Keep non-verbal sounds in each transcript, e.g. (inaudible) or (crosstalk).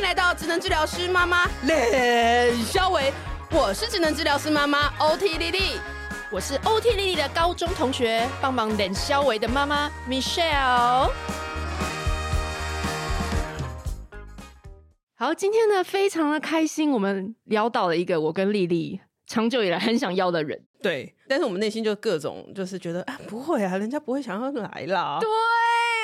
迎来到智能治疗师妈妈冷肖维，我是智能治疗师妈妈 OT 莉莉，我是 OT 莉莉的高中同学，帮忙冷肖维的妈妈 Michelle。好，今天呢非常的开心，我们聊到了一个我跟莉莉长久以来很想要的人，对，但是我们内心就各种就是觉得啊，不会啊，人家不会想要来啦，对。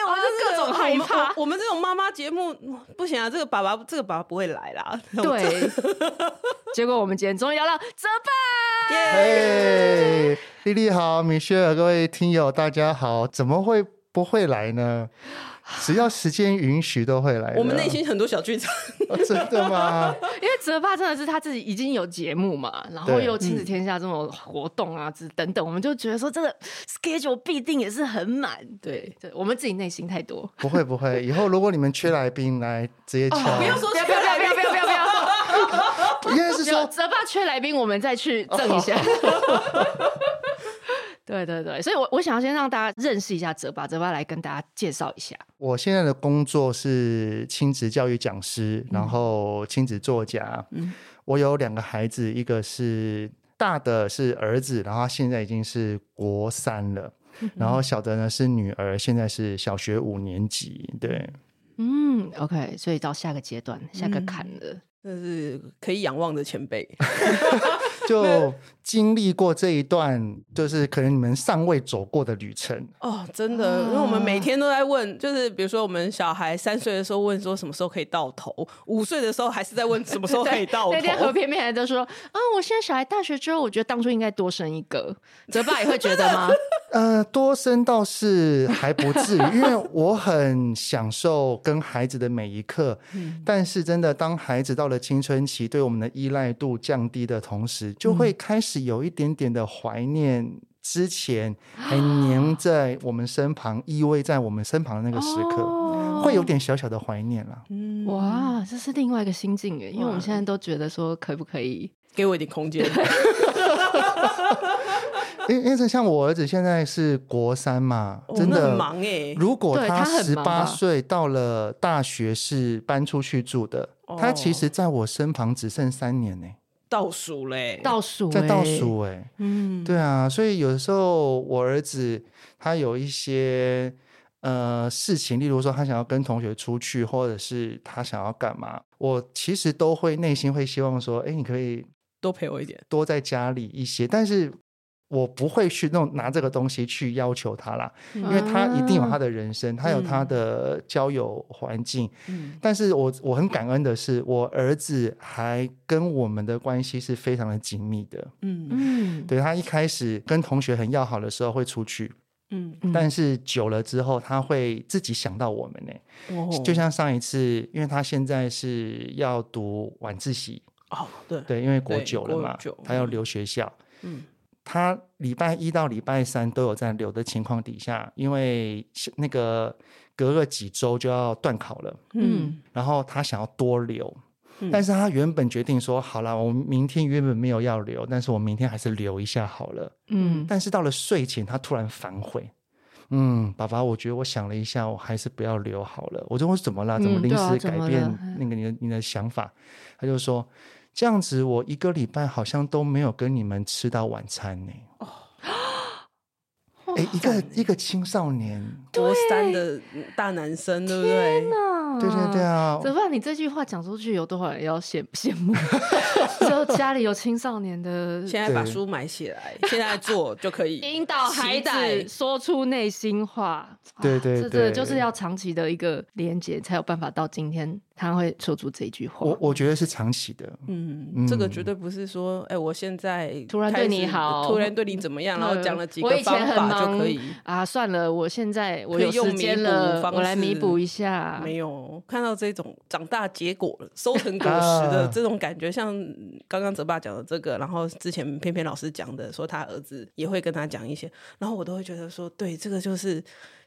我们就各种害怕，我，们这种妈妈节目不行啊！这个爸爸，这个爸爸不会来啦。对，(laughs) (laughs) 结果我们今天终于聊到泽爸。嘿，莉莉好，米歇尔，各位听友大家好，怎么会不会来呢？只要时间允许，都会来。我们内心很多小剧场，哦，真的吗？(laughs) 因为泽爸真的是他自己已经有节目嘛，然后又亲子天下这种活动啊，之等等，我们就觉得说，这个 schedule 必定也是很满。对，对，我们自己内心太多。不会不会，以后如果你们缺来宾，来直接敲。不要说，不要不要不要不要不要不要不要。应该是说泽爸缺来宾，我们再去赠一下。(laughs) 对对对，所以我，我我想要先让大家认识一下泽爸，泽爸来跟大家介绍一下。我现在的工作是亲子教育讲师，嗯、然后亲子作家。嗯，我有两个孩子，一个是大的是儿子，然后他现在已经是国三了，嗯、然后小的呢是女儿，现在是小学五年级。对，嗯，OK，所以到下个阶段，下个坎了。嗯这是可以仰望的前辈，(laughs) (laughs) 就经历过这一段，就是可能你们尚未走过的旅程哦，真的，因为我们每天都在问，就是比如说我们小孩三岁的时候问说什么时候可以到头，五岁的时候还是在问什么时候可以到头。(laughs) 那天何偏偏还在说啊，我现在小孩大学之后，我觉得当初应该多生一个，泽爸也会觉得吗？(laughs) 呃，多生倒是还不至于，因为我很享受跟孩子的每一刻。嗯，但是真的，当孩子到了青春期，对我们的依赖度降低的同时，就会开始有一点点的怀念之前还黏在我们身旁、依偎在我们身旁的那个时刻，哦、会有点小小的怀念了。嗯，哇，这是另外一个心境耶，因为我们现在都觉得说，可不可以 (laughs) 给我一点空间？(laughs) 因因为像我儿子现在是国三嘛，真的很忙哎。如果他十八岁到了大学是搬出去住的，他其实在我身旁只剩三年呢，倒数嘞，倒数在倒数哎，嗯，对啊，所以有的时候我儿子他有一些呃事情，例如说他想要跟同学出去，或者是他想要干嘛，我其实都会内心会希望说，哎，你可以多陪我一点，多在家里一些，但是。我不会去弄拿这个东西去要求他啦，因为他一定有他的人生，他有他的交友环境。但是我我很感恩的是，我儿子还跟我们的关系是非常的紧密的。嗯。嗯，对，他一开始跟同学很要好的时候会出去，嗯，但是久了之后他会自己想到我们呢。就像上一次，因为他现在是要读晚自习。哦，对。对，因为国九了嘛，他要留学校，嗯。他礼拜一到礼拜三都有在留的情况底下，因为那个隔个几周就要段考了，嗯，然后他想要多留，嗯、但是他原本决定说，好了，我明天原本没有要留，但是我明天还是留一下好了，嗯，但是到了睡前，他突然反悔，嗯，爸爸，我觉得我想了一下，我还是不要留好了。我说我怎么了？怎么临时改变那个你的你的想法？他就说。这样子，我一个礼拜好像都没有跟你们吃到晚餐呢。哦，哎，一个一个青少年，多三的大男生，对不对？天哪！对对对啊！泽爸，你这句话讲出去，有多少人要羡羡慕？(laughs) 就家里有青少年的，(laughs) 现在把书买起来，现在做就可以 (laughs) 引导孩子说出内心话。对对对，这就是要长期的一个连接，才有办法到今天他会说出这句话。我我觉得是长期的，嗯，这个绝对不是说，哎，我现在突然对你好，突然对你怎么样，然后讲了几个方法就可以啊？算了，我现在我有时间了，我来弥补一下。没有。看到这种长大结果了，收成果 (laughs) 实的这种感觉，像刚刚泽爸讲的这个，然后之前偏偏老师讲的，说他儿子也会跟他讲一些，然后我都会觉得说，对，这个就是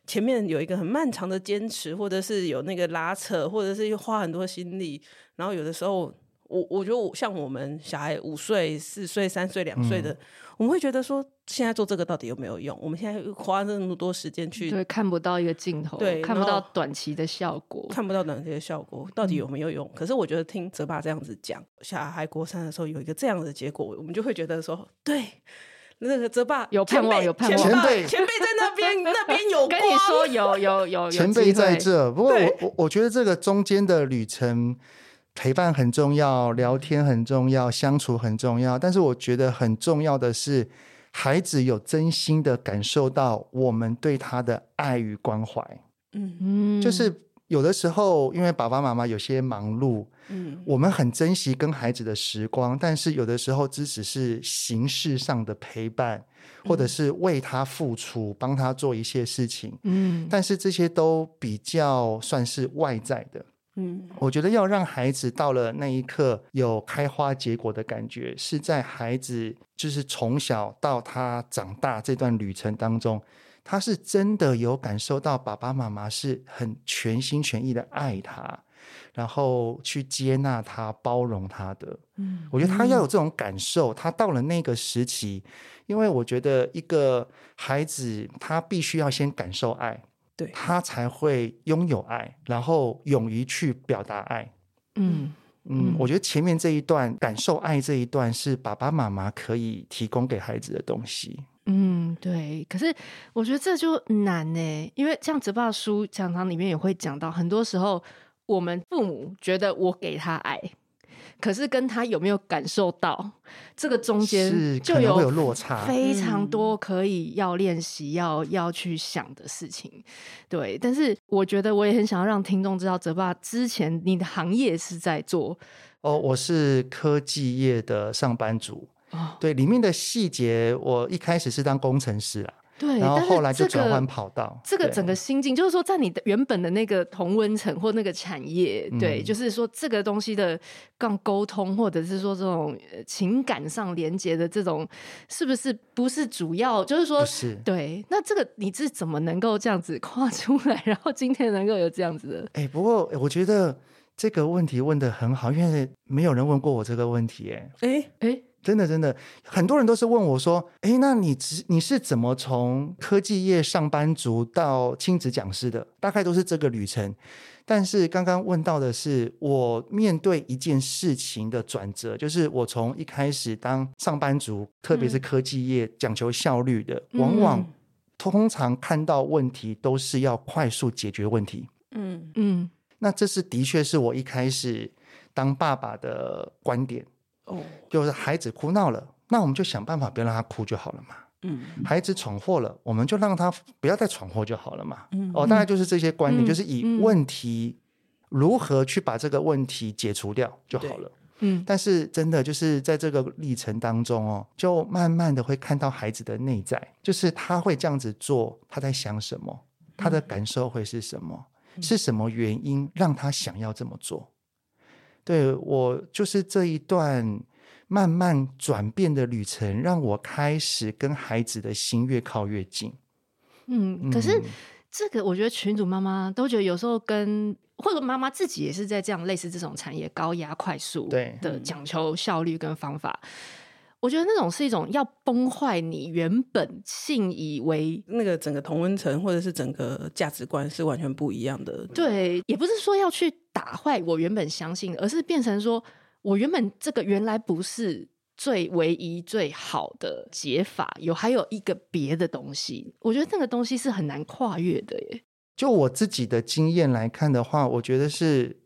前面有一个很漫长的坚持，或者是有那个拉扯，或者是花很多心力，然后有的时候我我觉得我像我们小孩五岁、四岁、三岁、两岁的，嗯、我们会觉得说，现在做这个到底有没有用？我们现在花那么多时间去，对，看不到一个镜头，对，看不到短期的效果，看不到短期的效果，到底有没有用？嗯、可是我觉得听泽爸这样子讲，小孩国三的时候有一个这样的结果，我们就会觉得说，对。那个泽爸有盼望，有盼望。前辈前辈边，那边有。跟你说有有有前辈在这。不过我我我觉得这个中间的旅程，陪伴很重要，聊天很重要，相处很重要。但是我觉得很重要的是，孩子有真心的感受到我们对他的爱与关怀。嗯嗯，就是。有的时候，因为爸爸妈妈有些忙碌，嗯，我们很珍惜跟孩子的时光，但是有的时候只只是形式上的陪伴，或者是为他付出，帮他做一些事情，嗯，但是这些都比较算是外在的，嗯，我觉得要让孩子到了那一刻有开花结果的感觉，是在孩子就是从小到他长大这段旅程当中。他是真的有感受到爸爸妈妈是很全心全意的爱他，然后去接纳他、包容他的。嗯，我觉得他要有这种感受，他到了那个时期，因为我觉得一个孩子他必须要先感受爱，对，他才会拥有爱，然后勇于去表达爱。嗯嗯，我觉得前面这一段感受爱这一段是爸爸妈妈可以提供给孩子的东西。嗯，对。可是我觉得这就难呢，因为像哲爸书讲堂里面也会讲到，很多时候我们父母觉得我给他爱，可是跟他有没有感受到这个中间就有有落差，非常多可以要练习、要要去想的事情。对，但是我觉得我也很想要让听众知道，哲爸之前你的行业是在做哦，我是科技业的上班族。哦，对，里面的细节，我一开始是当工程师啊，对，然后后来就转换跑道。这个整个心境，就是说，在你的原本的那个同温层或那个产业，对，就是说这个东西的刚沟通，或者是说这种情感上连接的这种，是不是不是主要？就是说，是对。那这个你是怎么能够这样子跨出来，然后今天能够有这样子的？哎，不过我觉得这个问题问的很好，因为没有人问过我这个问题，哎，哎哎。真的，真的，很多人都是问我说：“哎，那你你是怎么从科技业上班族到亲子讲师的？大概都是这个旅程。”但是刚刚问到的是，我面对一件事情的转折，就是我从一开始当上班族，特别是科技业讲求效率的，嗯、往往通常看到问题都是要快速解决问题。嗯嗯，那这是的确是我一开始当爸爸的观点。哦，就是孩子哭闹了，那我们就想办法不要让他哭就好了嘛。嗯，孩子闯祸了，我们就让他不要再闯祸就好了嘛。嗯，哦，大概就是这些观念，嗯、就是以问题如何去把这个问题解除掉就好了。嗯，但是真的就是在这个历程当中哦，就慢慢的会看到孩子的内在，就是他会这样子做，他在想什么，他的感受会是什么，嗯、是什么原因让他想要这么做。对，我就是这一段慢慢转变的旅程，让我开始跟孩子的心越靠越近。嗯，可是这个我觉得群主妈妈都觉得有时候跟或者妈妈自己也是在这样类似这种产业高压快速对的讲求效率跟方法。我觉得那种是一种要崩坏你原本信以为那个整个同温层或者是整个价值观是完全不一样的。对，也不是说要去打坏我原本相信，而是变成说我原本这个原来不是最唯一最好的解法，有还有一个别的东西。我觉得那个东西是很难跨越的耶。就我自己的经验来看的话，我觉得是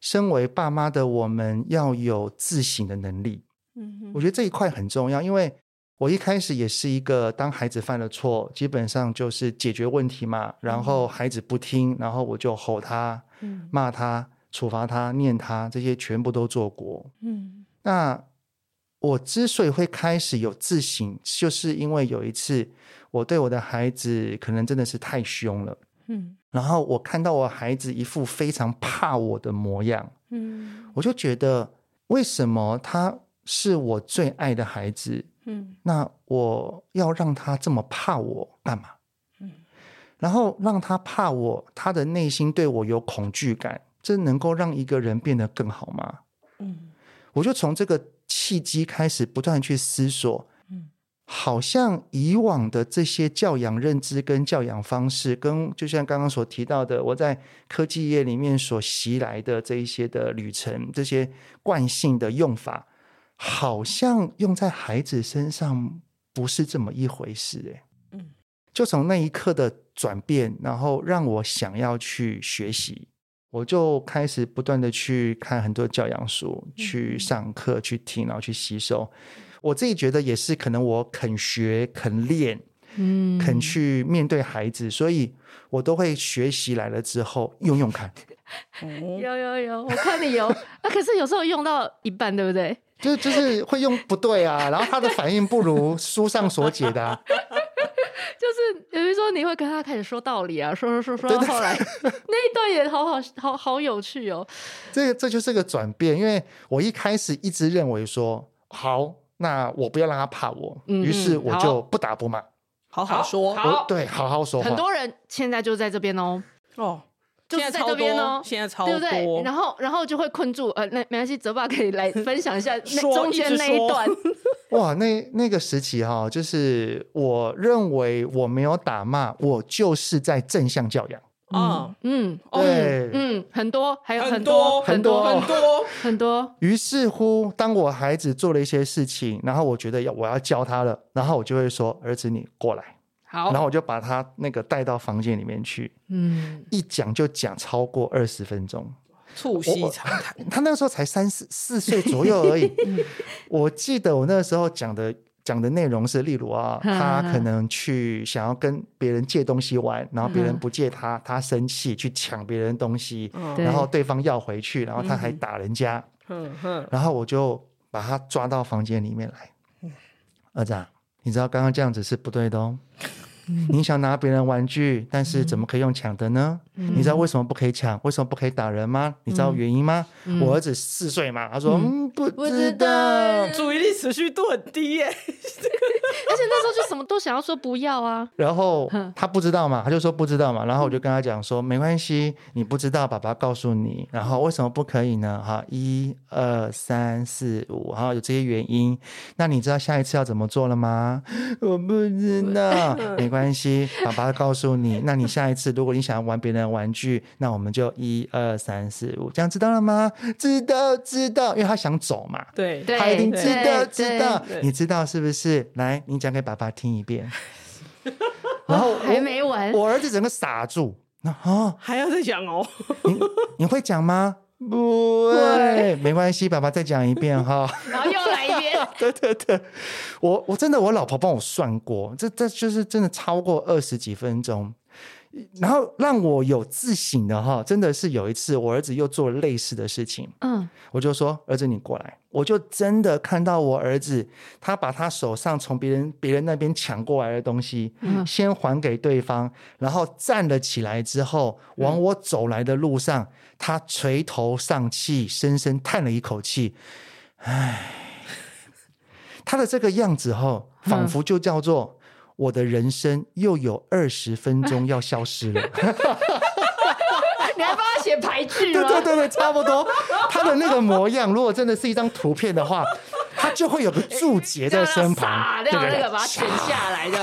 身为爸妈的我们要有自省的能力。嗯，我觉得这一块很重要，因为我一开始也是一个，当孩子犯了错，基本上就是解决问题嘛，然后孩子不听，然后我就吼他、骂他、处罚他、念他，这些全部都做过。嗯，那我之所以会开始有自省，就是因为有一次我对我的孩子可能真的是太凶了，嗯，然后我看到我孩子一副非常怕我的模样，嗯，我就觉得为什么他。是我最爱的孩子，嗯，那我要让他这么怕我干嘛？嗯，然后让他怕我，他的内心对我有恐惧感，这能够让一个人变得更好吗？嗯，我就从这个契机开始不断去思索，嗯，好像以往的这些教养认知跟教养方式，跟就像刚刚所提到的，我在科技业里面所袭来的这一些的旅程，这些惯性的用法，好像用在孩子身上不是这么一回事，哎，嗯，就从那一刻的转变，然后让我想要去学习。我就开始不断的去看很多教养书，去上课，去听，然后去吸收。我自己觉得也是，可能我肯学、肯练，嗯，肯去面对孩子，所以我都会学习来了之后用用看。(laughs) 有有有，我看你有啊，可是有时候用到一半，对不对？就就是会用不对啊，然后他的反应不如书上所解的啊。(laughs) 就是，比如说你会跟他开始说道理啊，说说说说到后来那一段也好好好好有趣哦。(laughs) 这个这就是个转变，因为我一开始一直认为说好，那我不要让他怕我，嗯、于是我就不打不骂，好好说，好对，好好说。很多人现在就在这边哦，哦。现在在这边哦，现在超多，对不对？然后，然后就会困住。呃，那没关系，泽爸可以来分享一下那中间那一段。(laughs) 哇，那那个时期哈，就是我认为我没有打骂，我就是在正向教养。嗯嗯，对，嗯，很多，还有很多很多很多很多。于是乎，当我孩子做了一些事情，然后我觉得要我要教他了，然后我就会说：“儿子，你过来。”好，然后我就把他那个带到房间里面去，嗯，一讲就讲超过二十分钟，促膝长谈。(laughs) 他那个时候才三四四岁左右而已。(laughs) 我记得我那个时候讲的讲的内容是，例如啊，(laughs) 他可能去想要跟别人借东西玩，然后别人不借他，他生气去抢别人东西，然后对。方要回去，然后他还打人家。然后我就把他抓到房间里面来，儿子，你知道刚刚这样子是不对的哦。(laughs) 你想拿别人玩具，但是怎么可以用抢的呢？嗯、你知道为什么不可以抢？为什么不可以打人吗？你知道原因吗？嗯、我儿子四岁嘛，他说嗯，不知道，注意力持续度很低耶。(laughs) 而且那时候就什么都想要说不要啊。然后他不知道嘛，他就说不知道嘛。然后我就跟他讲说，没关系，你不知道，爸爸告诉你。然后为什么不可以呢？哈，一二三四五，哈有这些原因。那你知道下一次要怎么做了吗？我不知道，(laughs) 没关系，爸爸告诉你。那你下一次如果你想要玩别人的玩具，那我们就一二三四五，这样知道了吗？知道，知道，因为他想走嘛。对，他一定知道，知道，你知道是不是？来，你讲给爸爸听一遍。(laughs) 然后还没完，我儿子整个傻住。那啊，(laughs) 还要再讲哦？你你会讲吗？(laughs) 不会，没关系，爸爸再讲一遍哈。然后又来一遍。对对对，我我真的，我老婆帮我算过，这这就是真的超过二十几分钟。然后让我有自省的哈，真的是有一次我儿子又做了类似的事情，嗯，我就说儿子你过来，我就真的看到我儿子他把他手上从别人别人那边抢过来的东西，嗯，先还给对方，然后站了起来之后，往我走来的路上，他垂头丧气，深深叹了一口气，唉，他的这个样子哈，仿佛就叫做。我的人生又有二十分钟要消失了，(laughs) 你还帮他写排句吗？对对对对，差不多。他的那个模样，如果真的是一张图片的话，他就会有个注解在身旁，对那个把它剪下来的。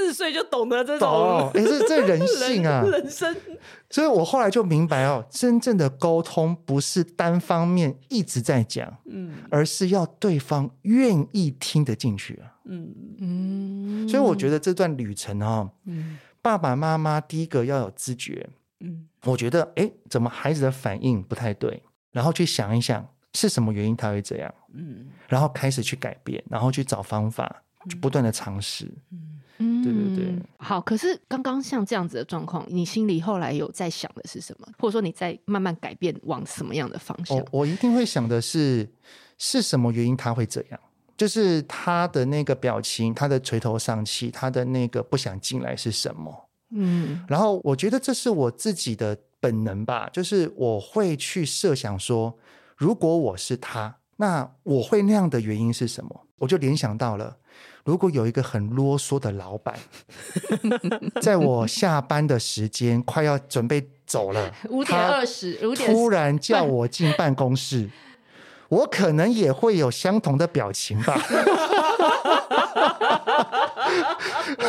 四岁就懂得这种，(laughs) 也是这人性啊，人，(laughs) 人生。所以我后来就明白哦，真正的沟通不是单方面一直在讲，嗯，而是要对方愿意听得进去啊，嗯。嗯。所以我觉得这段旅程哦，嗯，爸爸妈妈第一个要有知觉，嗯，我觉得哎，怎么孩子的反应不太对，然后去想一想是什么原因他会这样，嗯，然后开始去改变，然后去找方法，就不断的尝试，嗯。嗯，对对对，好。可是刚刚像这样子的状况，你心里后来有在想的是什么？或者说你在慢慢改变往什么样的方向？我，我一定会想的是，是什么原因他会这样？就是他的那个表情，他的垂头丧气，他的那个不想进来是什么？嗯，然后我觉得这是我自己的本能吧，就是我会去设想说，如果我是他，那我会那样的原因是什么？我就联想到了。如果有一个很啰嗦的老板，(laughs) 在我下班的时间快要准备走了，五点二十，五点突然叫我进办公室，(laughs) 我可能也会有相同的表情吧。(laughs)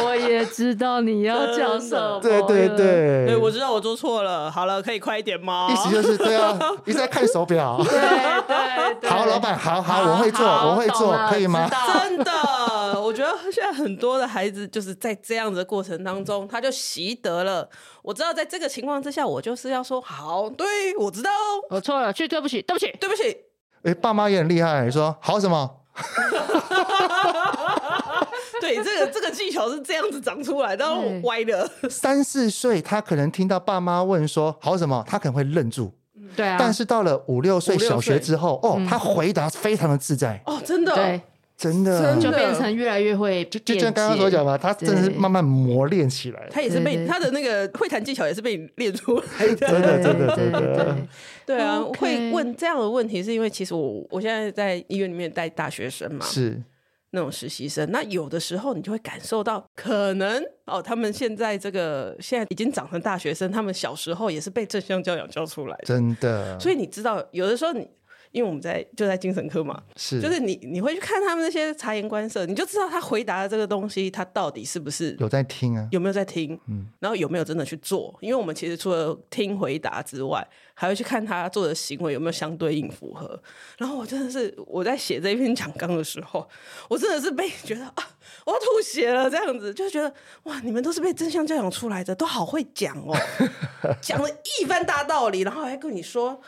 我也知道你要讲什么，对对对，对，我知道我做错了。好了，可以快一点吗？意思就是对啊，一直在看手表。对对对，好，老板，好好，我会做，我会做，可以吗？真的，我觉得现在很多的孩子就是在这样子的过程当中，他就习得了。我知道，在这个情况之下，我就是要说好，对，我知道，我错了，去，对不起，对不起，对不起。哎，爸妈也很厉害，说好什么？(laughs) 对，这个这个技巧是这样子长出来的，然后歪的。(laughs) 三四岁，他可能听到爸妈问说“好什么”，他可能会愣住。对啊。但是到了五六岁小学之后，哦，他回答非常的自在。哦，真的。对，真的。就变成越来越会，就就像刚刚所讲嘛，他真的是慢慢磨练起来。他也是被他的那个会谈技巧也是被你练出来的。(laughs) 真的，真的，真的。对啊，会问这样的问题，是因为其实我我现在在医院里面带大学生嘛。是。那种实习生，那有的时候你就会感受到，可能哦，他们现在这个现在已经长成大学生，他们小时候也是被正向教养教出来的，真的。所以你知道，有的时候你。因为我们在就在精神科嘛，是就是你你会去看他们那些察言观色，你就知道他回答的这个东西，他到底是不是有在听啊？有没有在听？嗯，然后有没有真的去做？因为我们其实除了听回答之外，还会去看他做的行为有没有相对应符合。然后我真的是我在写这篇讲纲的时候，我真的是被觉得啊，我要吐血了，这样子就是觉得哇，你们都是被真相教养出来的，都好会讲哦，讲了一番大道理，然后还跟你说。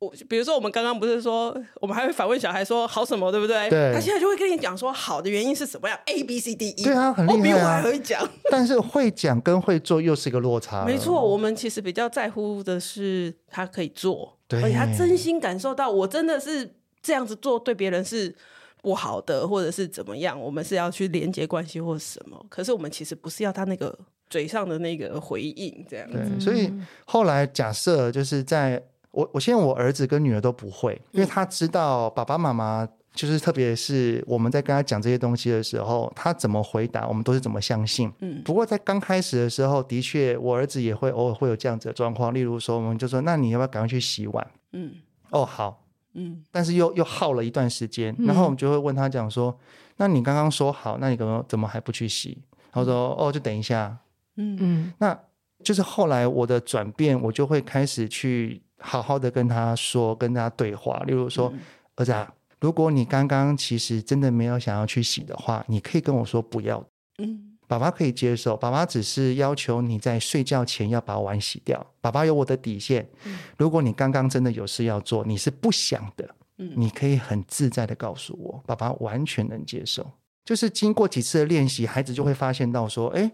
我比如说，我们刚刚不是说，我们还会反问小孩说好什么，对不对？对。他现在就会跟你讲说好的原因是什么样，A B C D E。对啊，很厉害啊。我比我还会讲。(laughs) 但是会讲跟会做又是一个落差。没错，我们其实比较在乎的是他可以做，对，而且他真心感受到我真的是这样子做对别人是不好的，或者是怎么样，我们是要去连接关系或什么。可是我们其实不是要他那个嘴上的那个回应这样子。对，所以后来假设就是在。我我现在我儿子跟女儿都不会，因为他知道爸爸妈妈就是特别是我们在跟他讲这些东西的时候，他怎么回答，我们都是怎么相信。嗯，不过在刚开始的时候，的确我儿子也会偶尔会有这样子的状况，例如说，我们就说，那你要不要赶快去洗碗？嗯，哦好，嗯，但是又又耗了一段时间，然后我们就会问他讲说，那你刚刚说好，那你怎么怎么还不去洗？他说哦，就等一下。嗯嗯，那就是后来我的转变，我就会开始去。好好的跟他说，跟他对话。例如说，嗯、儿子啊，如果你刚刚其实真的没有想要去洗的话，你可以跟我说不要。嗯，爸爸可以接受。爸爸只是要求你在睡觉前要把碗洗掉。爸爸有我的底线。嗯、如果你刚刚真的有事要做，你是不想的，嗯、你可以很自在的告诉我，爸爸完全能接受。就是经过几次的练习，孩子就会发现到说，哎，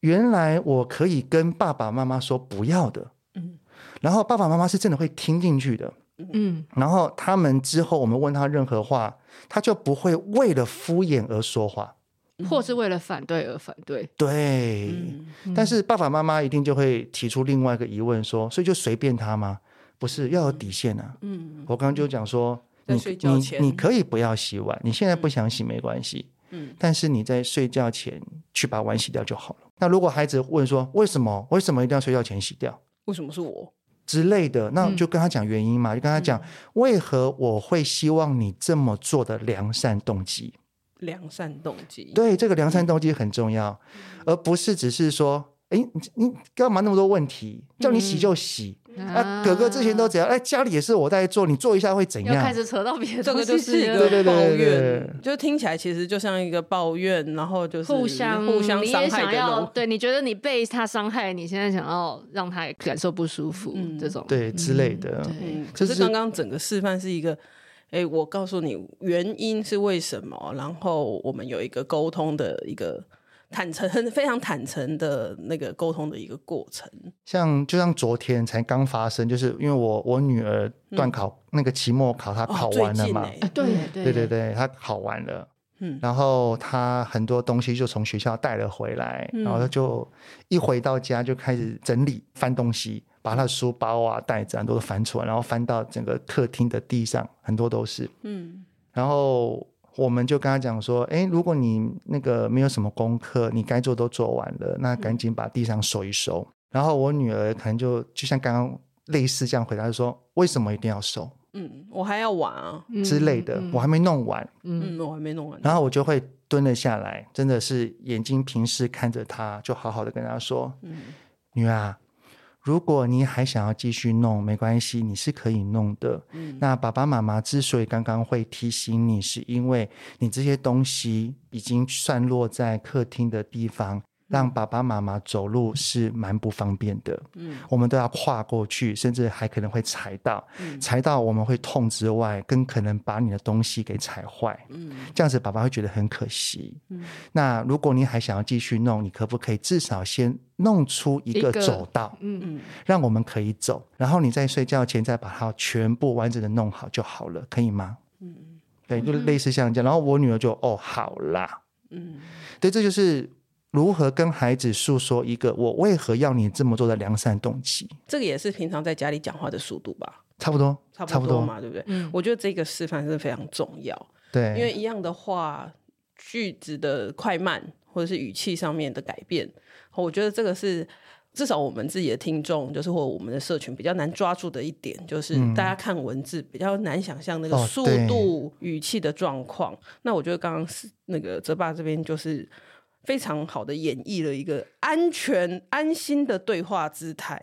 原来我可以跟爸爸妈妈说不要的。然后爸爸妈妈是真的会听进去的，嗯，然后他们之后我们问他任何话，他就不会为了敷衍而说话，或是为了反对而反对。对，嗯、但是爸爸妈妈一定就会提出另外一个疑问说，所以就随便他吗？不是，要有底线啊。嗯，我刚刚就讲说，你你你可以不要洗碗，你现在不想洗没关系，嗯，但是你在睡觉前去把碗洗掉就好了。那如果孩子问说，为什么？为什么一定要睡觉前洗掉？为什么是我？之类的，那就跟他讲原因嘛，嗯、就跟他讲为何我会希望你这么做的良善动机。良善动机，对，这个良善动机很重要，嗯、而不是只是说，哎，你你干嘛那么多问题？叫你洗就洗。嗯啊，哥哥之前都怎样，哎，家里也是我在做，你做一下会怎样？开始扯到别的，(laughs) 这个就是一个抱怨，就听起来其实就像一个抱怨，然后就是互相互相伤害的那种。对，你觉得你被他伤害，你现在想要让他感受不舒服，这种对之类的。嗯，可是刚刚整个示范是一个，哎，我告诉你原因是为什么，然后我们有一个沟通的一个。坦诚，(laughs) 非常坦诚的那个沟通的一个过程。像就像昨天才刚发生，就是因为我我女儿段考、嗯、那个期末考，她考完了嘛？哦、对对对对对，她考完了。嗯，然后她很多东西就从学校带了回来，嗯、然后她就一回到家就开始整理翻东西，把她的书包啊袋子很多都翻出来，然后翻到整个客厅的地上，很多都是。嗯，然后。我们就跟他讲说，哎，如果你那个没有什么功课，你该做都做完了，那赶紧把地上收一收。嗯、然后我女儿可能就就像刚刚类似这样回答，就说为什么一定要收？嗯，我还要玩啊之类的，我还没弄完。嗯，我还没弄完。然后我就会蹲了下来，真的是眼睛平视看着她，就好好的跟她说：“嗯，女儿。”如果你还想要继续弄，没关系，你是可以弄的。嗯，那爸爸妈妈之所以刚刚会提醒你，是因为你这些东西已经散落在客厅的地方。让爸爸妈妈走路是蛮不方便的，嗯，我们都要跨过去，甚至还可能会踩到，嗯，踩到我们会痛之外，更可能把你的东西给踩坏，嗯，这样子爸爸会觉得很可惜，嗯，那如果你还想要继续弄，你可不可以至少先弄出一个走道，嗯嗯，让我们可以走，然后你在睡觉前再把它全部完整的弄好就好了，可以吗？嗯，对，就类似像这样，然后我女儿就哦，好啦，嗯，对，这就是。如何跟孩子诉说一个我为何要你这么做的良善动机？这个也是平常在家里讲话的速度吧？差不多，差不多嘛，对不对？嗯，我觉得这个示范是非常重要。对，因为一样的话，句子的快慢或者是语气上面的改变，我觉得这个是至少我们自己的听众，就是或我们的社群比较难抓住的一点，就是大家看文字比较难想象那个速度、语气的状况。哦，那我觉得刚刚是那个泽爸这边就是。非常好的演绎了一个安全、安心的对话姿态。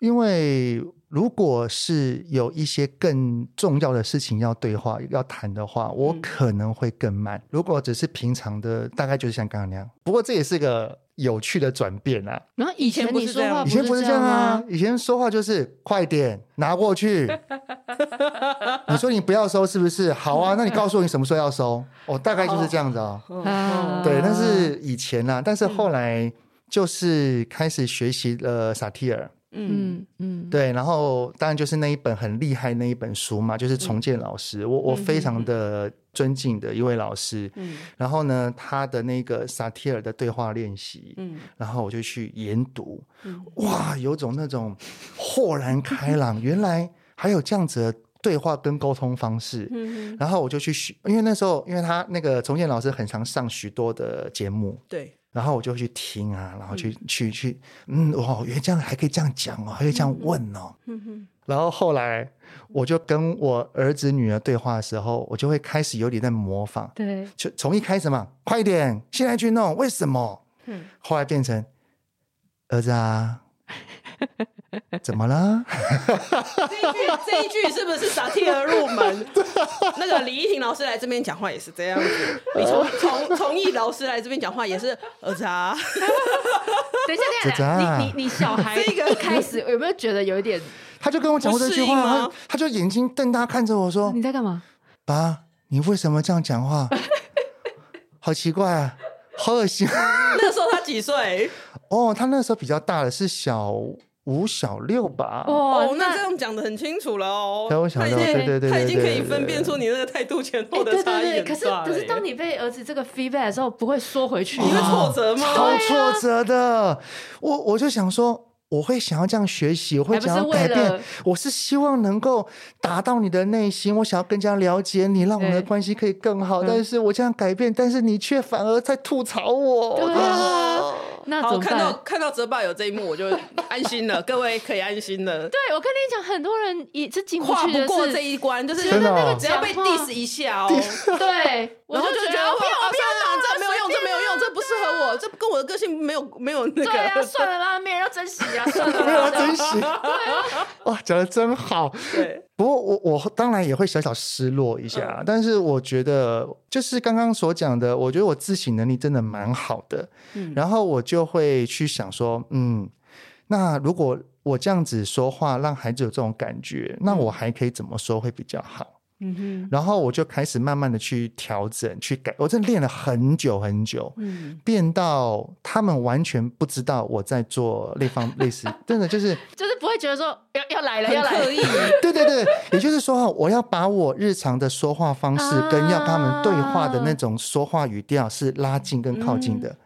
因为如果是有一些更重要的事情要对话、要谈的话，我可能会更慢。嗯、如果只是平常的，大概就是像刚刚那样。不过这也是个有趣的转变啊！然后以前不是这样，以前不是这样啊！以前说话就是快点拿过去。(laughs) 你说你不要收是不是？好啊，那你告诉我你什么时候要收？哦，大概就是这样子哦。哦对，但是以前啊，但是后来就是开始学习了萨提尔。嗯嗯，对，然后当然就是那一本很厉害那一本书嘛，就是重建老师，嗯、我我非常的尊敬的一位老师。嗯，然后呢，他的那个萨提尔的对话练习，嗯，然后我就去研读，嗯、哇，有种那种豁然开朗，(laughs) 原来还有这样子的对话跟沟通方式。嗯，然后我就去学，因为那时候因为他那个重建老师很常上许多的节目，对。然后我就去听啊，然后去、嗯、去去，嗯，哇，原来这样还可以这样讲哦，还可以这样问哦。嗯哼。然后后来我就跟我儿子女儿对话的时候，我就会开始有点在模仿。对。就从一开始嘛，快一点，现在去弄，为什么？嗯。后来变成儿子啊。(laughs) 怎么了？这一句这一句是不是萨提尔入门？(laughs) 那个李依婷老师来这边讲话也是这样子。你从从从艺老师来这边讲话也是儿子啊。(laughs) 等一下，等一下，你你你小孩这个开始有没有觉得有一点？他就跟我讲过这句话，他他就眼睛瞪大看着我说：“你在干嘛？爸，你为什么这样讲话？好奇怪啊，(laughs) 好恶心。”那时候他几岁？(laughs) 哦，他那时候比较大的，是小五、小六吧。哦，那这样讲的很清楚了哦。小五、小六，对对对，他已经可以分辨出你那个态度前后的差异。可是可是当你被儿子这个 feedback 的时候，不会缩回去，你会挫折吗？超挫折的。我我就想说。我会想要这样学习，我会想要改变。我是希望能够达到你的内心，我想要更加了解你，让我们的关系可以更好。但是我这样改变，但是你却反而在吐槽我。对啊，(laughs) 那好，看到看到泽爸有这一幕，我就安心了。各位可以安心了。(laughs) 对，我跟你讲，很多人也是进跨不过这一关，就是那个只要被 diss 一下哦，(laughs) 对，(laughs) 然后就觉得不要不要，这没有用，这没有用，这不适合我，这跟我的个性没有没有那个。对啊，算了啦，没人要珍惜啊，算了。没有珍惜，哇，讲的真好。对，不过我我当然也会小小失落一下，嗯、但是我觉得就是刚刚所讲的，我觉得我自省能力真的蛮好的。嗯，然后我就会去想说，嗯，那如果我这样子说话让孩子有这种感觉，那我还可以怎么说会比较好？嗯哼，然后我就开始慢慢的去调整、去改，我真的练了很久很久，嗯，变到他们完全不知道我在做那方 (laughs) 类似，真的就是就是不会觉得说要要来了要来了，(laughs) 对对对，也就是说我要把我日常的说话方式跟要跟他们对话的那种说话语调是拉近跟靠近的，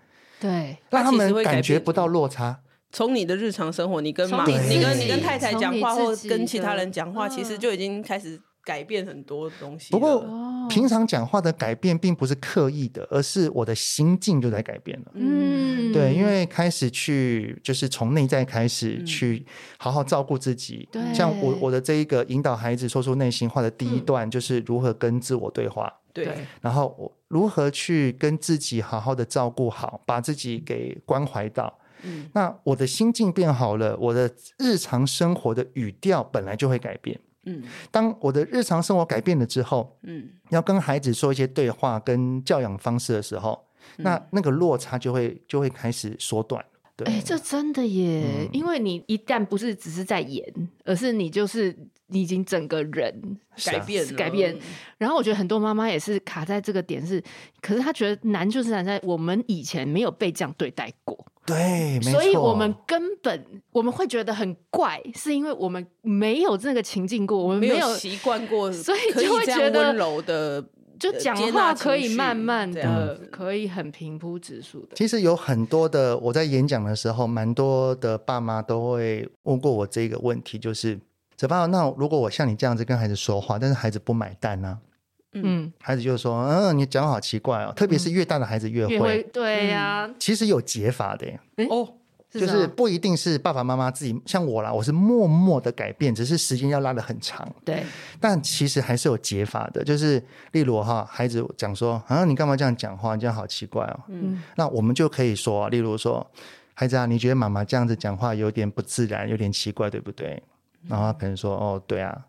对，让他们感觉不到落差。从你的日常生活，你跟妈，你跟你跟太太讲话，或跟其他人讲话，其实就已经开始。改变很多东西。不过，平常讲话的改变并不是刻意的，而是我的心境就在改变了。嗯，对，因为开始去就是从内在开始去好好照顾自己。对，像我我的这一个引导孩子说出内心话的第一段，就是如何跟自我对话。对，然后我如何去跟自己好好的照顾好，把自己给关怀到。嗯，那我的心境变好了，我的日常生活的语调本来就会改变。嗯，当我的日常生活改变了之后，嗯，要跟孩子说一些对话跟教养方式的时候，嗯、那那个落差就会就会开始缩短。对，哎，这真的耶，嗯、因为你一旦不是只是在演，而是你就是你已经整个人改变了，改变。然后我觉得很多妈妈也是卡在这个点是，可是她觉得难就是难在我们以前没有被这样对待过。对，所以我们根本我们会觉得很怪，是因为我们没有这个情境过，我们没有习惯过，所以就会觉得温柔的，就讲话可以慢慢的，可以很平铺直述的。其实有很多的，我在演讲的时候，蛮多的爸妈都会问过我这个问题，就是怎么办？那如果我像你这样子跟孩子说话，但是孩子不买单呢？嗯，孩子就说：“嗯，你讲好奇怪哦，特别是越大的孩子越会。嗯”越会对呀、嗯，其实有解法的哦，就是不一定是爸爸妈妈自己，像我啦，我是默默的改变，只是时间要拉的很长。对，但其实还是有解法的，就是例如哈，孩子讲说：“啊，你干嘛这样讲话？你这样好奇怪哦。”嗯，那我们就可以说，例如说：“孩子啊，你觉得妈妈这样子讲话有点不自然，有点奇怪，对不对？”然后他可能说：“哦，对啊。”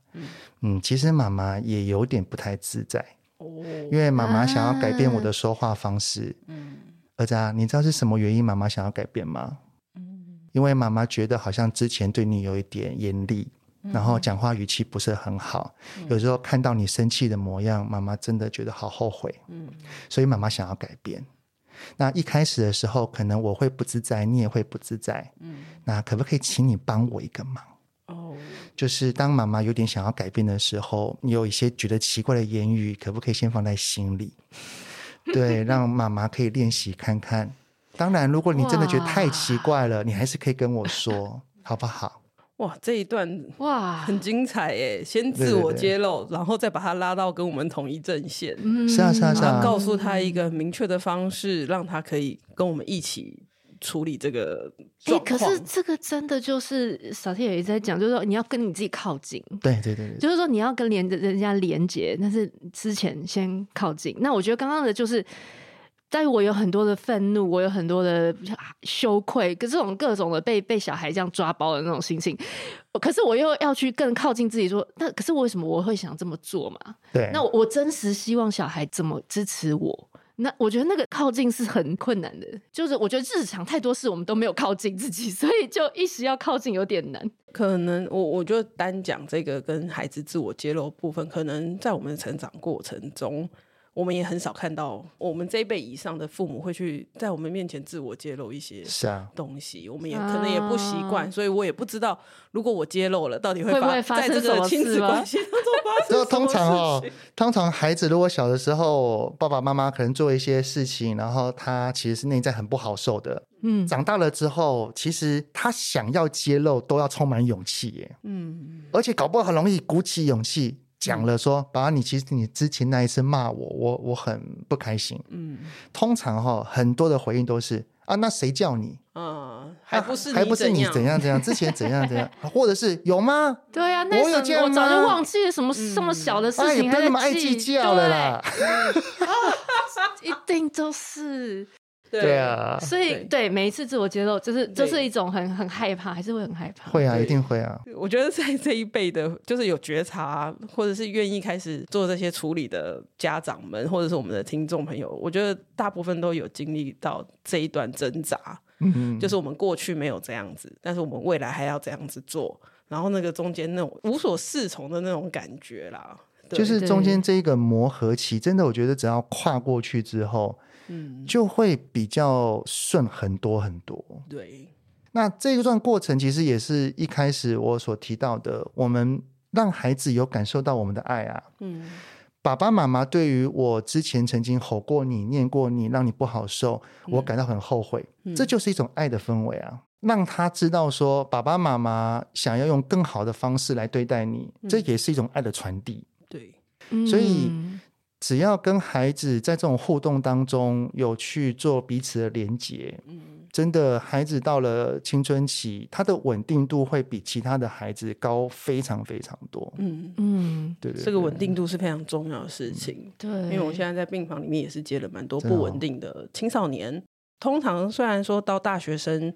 嗯，其实妈妈也有点不太自在，哦，因为妈妈想要改变我的说话方式。嗯，儿子啊，你知道是什么原因妈妈想要改变吗？嗯，因为妈妈觉得好像之前对你有一点严厉，然后讲话语气不是很好，有时候看到你生气的模样，妈妈真的觉得好后悔。嗯，所以妈妈想要改变。那一开始的时候，可能我会不自在，你也会不自在。嗯，那可不可以请你帮我一个忙？就是当妈妈有点想要改变的时候，你有一些觉得奇怪的言语，可不可以先放在心里？对，(laughs) 让妈妈可以练习看看。当然，如果你真的觉得太奇怪了，你还是可以跟我说，(laughs) 好不好？哇，这一段哇很精彩耶！先自我揭露，然后再把他拉到跟我们同一阵线。嗯，是啊，是啊，是啊，告诉他一个明确的方式，让他可以跟我们一起。处理这个，哎、欸，可是这个真的就是小天也一直在讲，就是说你要跟你自己靠近，对对对，就是说你要跟连人家连接，但是之前先靠近。那我觉得刚刚的就是，在于我有很多的愤怒，我有很多的羞愧，跟这种各种的被被小孩这样抓包的那种心情，可是我又要去更靠近自己，说，那可是为什么我会想这么做嘛？对，那我，我真实希望小孩怎么支持我？那我觉得那个靠近是很困难的，就是我觉得日常太多事我们都没有靠近自己，(laughs) 所以就一时要靠近有点难。可能我我就单讲这个跟孩子自我揭露部分，可能在我们的成长过程中。我们也很少看到我们这一辈以上的父母会去在我们面前自我揭露一些东西，我们也可能也不习惯，所以我也不知道如果我揭露了，到底会发生什么亲子关系当中发生 (laughs) 什么事。通常哦，通常孩子如果小的时候，爸爸妈妈可能做一些事情，然后他其实是内在很不好受的。嗯，长大了之后，其实他想要揭露，都要充满勇气耶。嗯，而且搞不好很容易鼓起勇气。讲了说，爸爸，你其实你之前那一次骂我，我我很不开心。嗯，通常哈很多的回应都是啊，那谁叫你？嗯，还不是、啊、还不是你怎样怎样？之前怎样怎样？(laughs) 或者是有吗？对啊，那我有这样吗？我早就忘记了什么这么小的事情，不要那么爱计较了啦。(laughs) 一定都是。对啊，所以对，对每一次自我揭露，就是就是一种很很害怕，还是会很害怕。会啊，一定会啊。我觉得在这一辈的，就是有觉察，或者是愿意开始做这些处理的家长们，或者是我们的听众朋友，我觉得大部分都有经历到这一段挣扎。嗯哼，就是我们过去没有这样子，但是我们未来还要这样子做，然后那个中间那种无所适从的那种感觉啦，就是中间这一个磨合期，真的，我觉得只要跨过去之后。嗯，就会比较顺很多很多。对，那这一段过程其实也是一开始我所提到的，我们让孩子有感受到我们的爱啊。嗯，爸爸妈妈对于我之前曾经吼过你、念过你，让你不好受，我感到很后悔。嗯，这就是一种爱的氛围啊，让他知道说爸爸妈妈想要用更好的方式来对待你，这也是一种爱的传递。对，所以。只要跟孩子在这种互动当中有去做彼此的连接，嗯，真的，孩子到了青春期，他的稳定度会比其他的孩子高非常非常多。嗯嗯，对，对对，这个稳定度是非常重要的事情。对，因为我现在在病房里面也是接了蛮多不稳定的青少年。通常虽然说到大学生，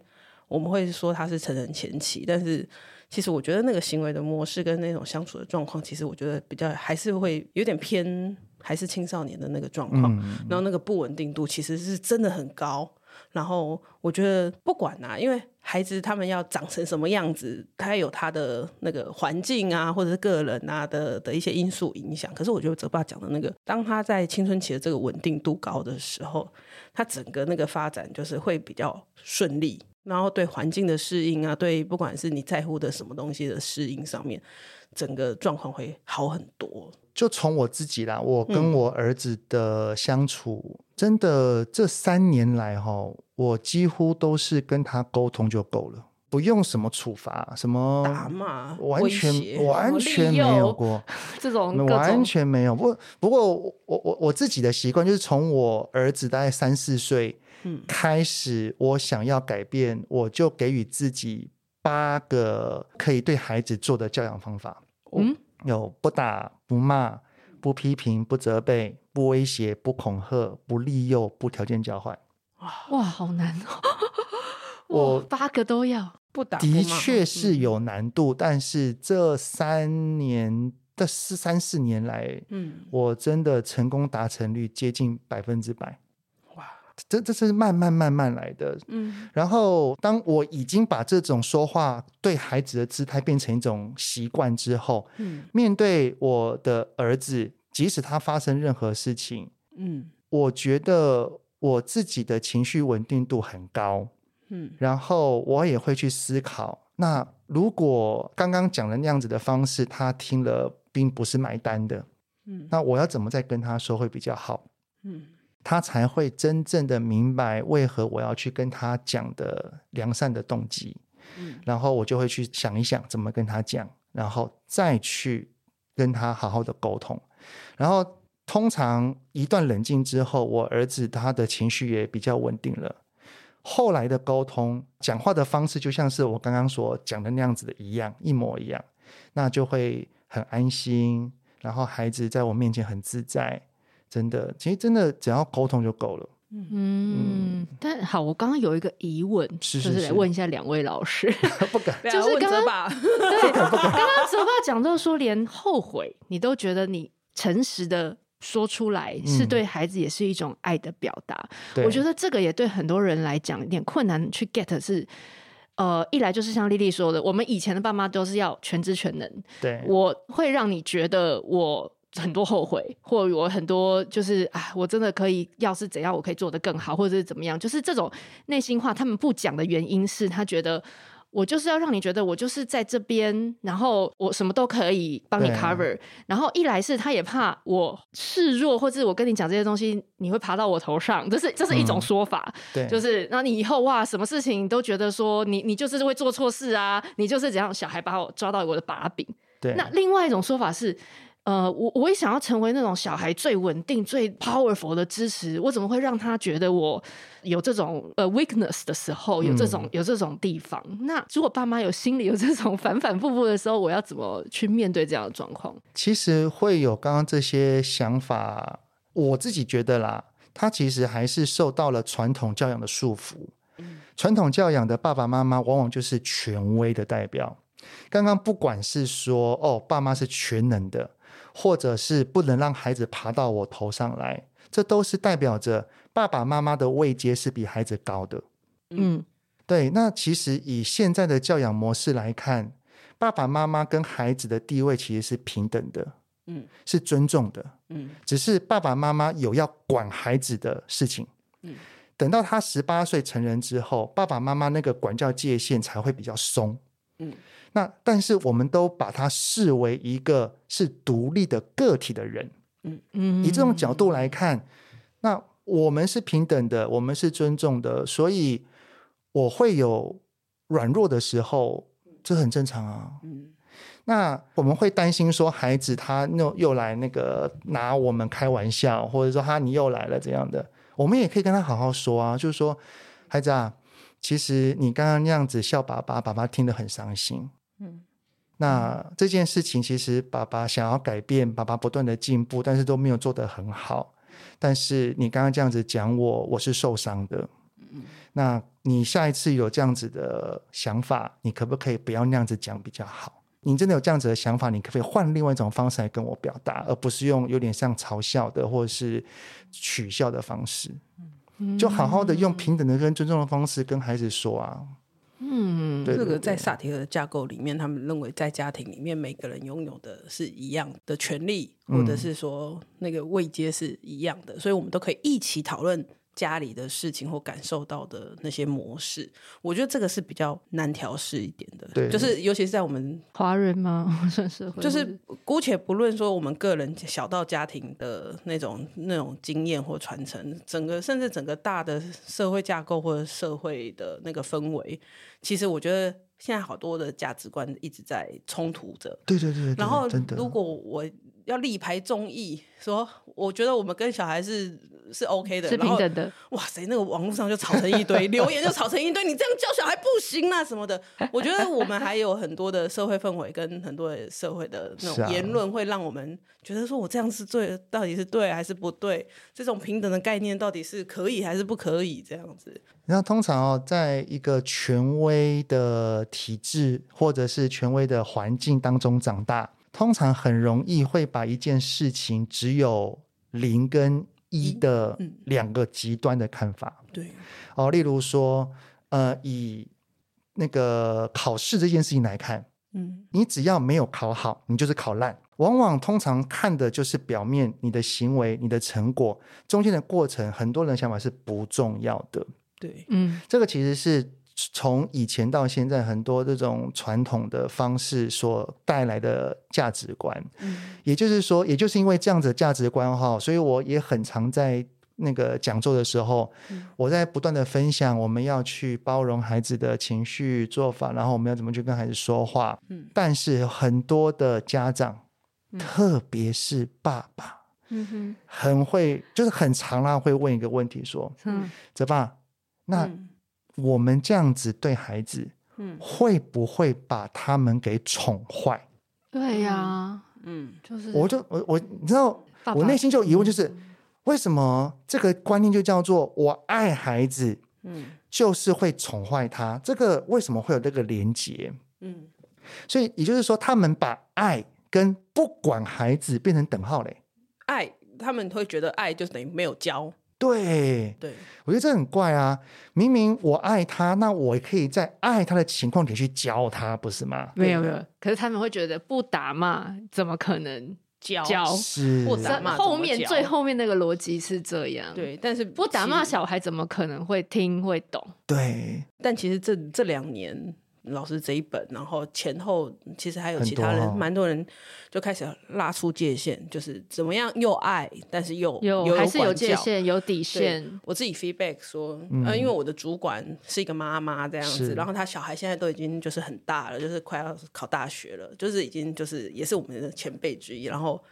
我们会说他是成人前期，但是其实我觉得那个行为的模式跟那种相处的状况，其实我觉得比较还是会有点偏，还是青少年的那个状况。嗯、然后那个不稳定度其实是真的很高。然后我觉得不管啊，因为孩子他们要长成什么样子，他有他的那个环境啊，或者是个人啊的的一些因素影响。可是我觉得泽爸讲的那个，当他在青春期的这个稳定度高的时候，他整个那个发展就是会比较顺利，然后对环境的适应啊，对不管是你在乎的什么东西的适应上面，整个状况会好很多。就从我自己啦，我跟我儿子的相处，嗯、真的这三年来哈，我几乎都是跟他沟通就够了，不用什么处罚，什么打骂，完全完全没有过这种，完全没有。不不过我我我自己的习惯就是从我儿子大概三四岁开始，我想要改变，我就给予自己八个可以对孩子做的教养方法。嗯。有不打、不骂、不批评、不责备、不威胁、不恐吓、不利诱、不条件交换。哇，好难哦！(laughs) 我八个都要不打，的确是有难度。嗯、但是这三年这四三四年来，嗯，我真的成功达成率接近百分之百。这这是慢慢慢慢来的，嗯。然后，当我已经把这种说话对孩子的姿态变成一种习惯之后，嗯，面对我的儿子，即使他发生任何事情，嗯，我觉得我自己的情绪稳定度很高，嗯。然后我也会去思考，那如果刚刚讲的那样子的方式，他听了并不是买单的，嗯，那我要怎么再跟他说会比较好？嗯。他才会真正的明白为何我要去跟他讲的良善的动机，嗯，然后我就会去想一想怎么跟他讲，然后再去跟他好好的沟通，然后通常一段冷静之后，我儿子他的情绪也比较稳定了，后来的沟通讲话的方式就像是我刚刚所讲的那样子的一样，一模一样，那就会很安心，然后孩子在我面前很自在。真的，其实真的只要沟通就够了。嗯，嗯，但好，我刚刚有一个疑问，是是是，就是。来问一下两位老师。(laughs) 不敢，就是刚刚对，(laughs) 刚刚泽爸讲到说，连后悔你都觉得你诚实的说出来，是对孩子也是一种爱的表达。嗯、我觉得这个也对很多人来讲有点困难去 get 是，呃，一来就是像丽丽说的，我们以前的爸妈都是要全知全能，对，我会让你觉得我。很多后悔，或我很多就是啊，我真的可以，要是怎样，我可以做得更好，或者是怎么样，就是这种内心话，他们不讲的原因是他觉得我就是要让你觉得我就是在这边，然后我什么都可以帮你 cover，然后一来是他也怕我示弱，或者我跟你讲这些东西，你会爬到我头上，这是这是一种说法，嗯、对，就是那你以后哇，什么事情都觉得说你你就是会做错事啊，你就是怎样，小孩把我抓到我的把柄，对，那另外一种说法是。呃，我我也想要成为那种小孩最稳定、最 powerful 的支持。我怎么会让他觉得我有这种呃 weakness 的时候，有这种、嗯、有这种地方？那如果爸妈有心里有这种 (laughs) 反反复复的时候，我要怎么去面对这样的状况？其实会有刚刚这些想法，我自己觉得啦，他其实还是受到了传统教养的束缚。嗯、传统教养的爸爸妈妈往往就是权威的代表。刚刚不管是说哦，爸妈是全能的。或者是不能让孩子爬到我头上来，这都是代表着爸爸妈妈的位阶是比孩子高的。嗯，对。那其实以现在的教养模式来看，爸爸妈妈跟孩子的地位其实是平等的，嗯，是尊重的，嗯。只是爸爸妈妈有要管孩子的事情，嗯。等到他十八岁成人之后，爸爸妈妈那个管教界限才会比较松，嗯。那但是我们都把他视为一个是独立的个体的人，嗯嗯，以这种角度来看，那我们是平等的，我们是尊重的，所以我会有软弱的时候，这很正常啊。嗯，那我们会担心说，孩子他又又来那个拿我们开玩笑，或者说他你又来了这样的，我们也可以跟他好好说啊，就是说，孩子啊，其实你刚刚那样子笑爸爸，爸爸听得很伤心。嗯，那这件事情其实爸爸想要改变，爸爸不断的进步，但是都没有做得很好。但是你刚刚这样子讲我，我是受伤的。嗯，那你下一次有这样子的想法，你可不可以不要那样子讲比较好？你真的有这样子的想法，你可不可以换另外一种方式来跟我表达，而不是用有点像嘲笑的或者是取笑的方式。就好好的用平等的跟尊重的方式跟孩子说啊。嗯，对对对，这个在萨提尔的架构里面，他们认为在家庭里面每个人拥有的是一样的权利，或者是说那个位阶是一样的，嗯，所以我们都可以一起讨论。家里的事情或感受到的那些模式，我觉得这个是比较难调试一点的。对，就是尤其是在我们华人吗？(laughs) 算是就是姑且不论说我们个人小到家庭的那种那种经验或传承，整个甚至整个大的社会架构或者社会的那个氛围，其实我觉得现在好多的价值观一直在冲突着。对对对，对。然后如果我要力排众议，说我觉得我们跟小孩是。是 OK 的，是平等的。哇塞，那个网络上就吵成一堆，(laughs) 留言就吵成一堆，你这样教小孩不行啊什么的。我觉得我们还有很多的社会氛围跟很多的社会的那种言论，会让我们觉得说我这样是对，到底是对还是不对？这种平等的概念到底是可以还是不可以？这样子。然后通常哦，在一个权威的体制或者是权威的环境当中长大，通常很容易会把一件事情只有零跟。一的两个极端的看法，嗯、对哦，例如说，呃，以那个考试这件事情来看，嗯，你只要没有考好，你就是考烂。往往通常看的就是表面，你的行为、你的成果，中间的过程，很多人的想法是不重要的。对，嗯，这个其实是。从以前到现在，很多这种传统的方式所带来的价值观，嗯，也就是说，也就是因为这样子的价值观哈，所以我也很常在那个讲座的时候，嗯，我在不断的分享，我们要去包容孩子的情绪做法，然后我们要怎么去跟孩子说话，嗯，但是很多的家长，嗯，特别是爸爸，嗯哼，很会，就是很常啦会问一个问题说，嗯，泽爸，那，嗯我们这样子对孩子，嗯，会不会把他们给宠坏？对呀、啊，嗯，就是，我就我我，你知道，爸爸我内心就疑问，就是、嗯、为什么这个观念就叫做我爱孩子，嗯，就是会宠坏他？这个为什么会有这个连结？嗯，所以也就是说，他们把爱跟不管孩子变成等号嘞，爱他们会觉得爱就等于没有教。对，对，我觉得这很怪啊！明明我爱他，那我可以在爱他的情况底下去教他，不是吗？没有没有，可是他们会觉得不打骂怎么可能教？教是不打骂，后面最后面那个逻辑是这样。对，但是不打骂小孩怎么可能会听会懂？对，但其实这这两年。老师这一本，然后前后其实还有其他人，蛮多人就开始拉出界限，就是怎么样又爱，但是又有，有还是有界限、有底线。我自己 feedback 说，嗯、呃，因为我的主管是一个妈妈这样子，然后他小孩现在都已经就是很大了，就是快要考大学了，就是已经就是也是我们的前辈之一。然后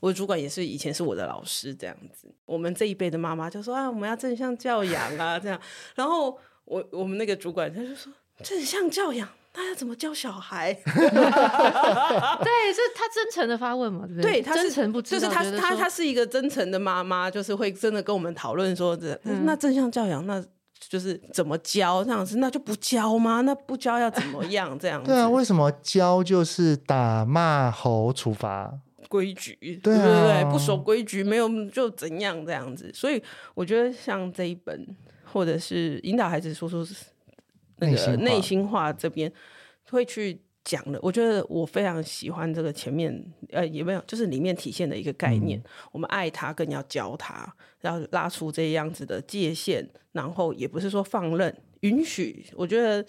我的主管也是以前是我的老师这样子。我们这一辈的妈妈就说啊，我们要正向教养啊这样。然后我我们那个主管他就说。正向教养，那要怎么教小孩？(laughs) 对，是他真诚的发问嘛？对，对，对他是真诚不知道，就是他他他是一个真诚的妈妈，就是会真的跟我们讨论说这，嗯、那正向教养，那就是怎么教这样子？那就不教吗？那不教要怎么样这样子？对啊，为什么教就是打骂吼处罚规矩？对、啊、对对对，不守规矩没有就怎样这样子？所以我觉得像这一本，或者是引导孩子说说。那个内心话这边会去讲的，我觉得我非常喜欢这个前面呃，也没有，就是里面体现的一个概念。嗯、我们爱他，更要教他，要拉出这样子的界限，然后也不是说放任，允许。我觉得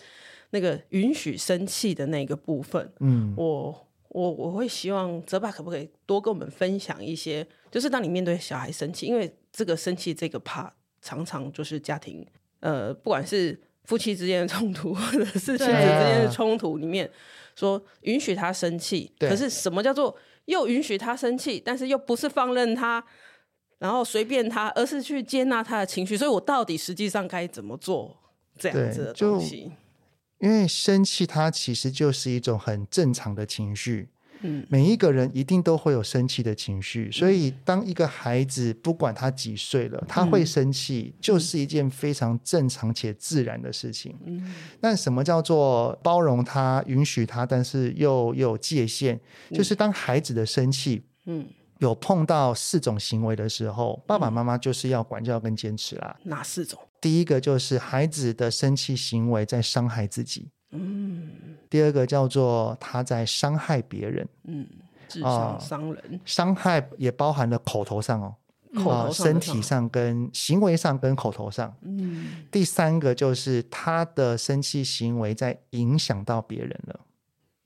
那个允许生气的那个部分，嗯，我我我会希望泽爸可不可以多跟我们分享一些，就是当你面对小孩生气，因为这个生气这个 part 常常就是家庭呃，不管是。夫妻之间的冲突，或者是亲子之间的冲突里面，说允许他生气，可是什么叫做又允许他生气，但是又不是放任他，然后随便他，而是去接纳他的情绪。所以我到底实际上该怎么做这样子的东西？因为生气，它其实就是一种很正常的情绪。嗯，每一个人一定都会有生气的情绪，所以当一个孩子不管他几岁了，他会生气，就是一件非常正常且自然的事情。嗯，但什么叫做包容他、允许他，但是又又有界限？就是当孩子的生气，嗯，有碰到四种行为的时候，爸爸妈妈就是要管教跟坚持啦。哪四种？第一个就是孩子的生气行为在伤害自己。嗯，第二个叫做他在伤害别人，嗯，智商伤人，伤害也包含了口头上哦，口头上、身体上跟行为上跟口头上，嗯，第三个就是他的生气行为在影响到别人了。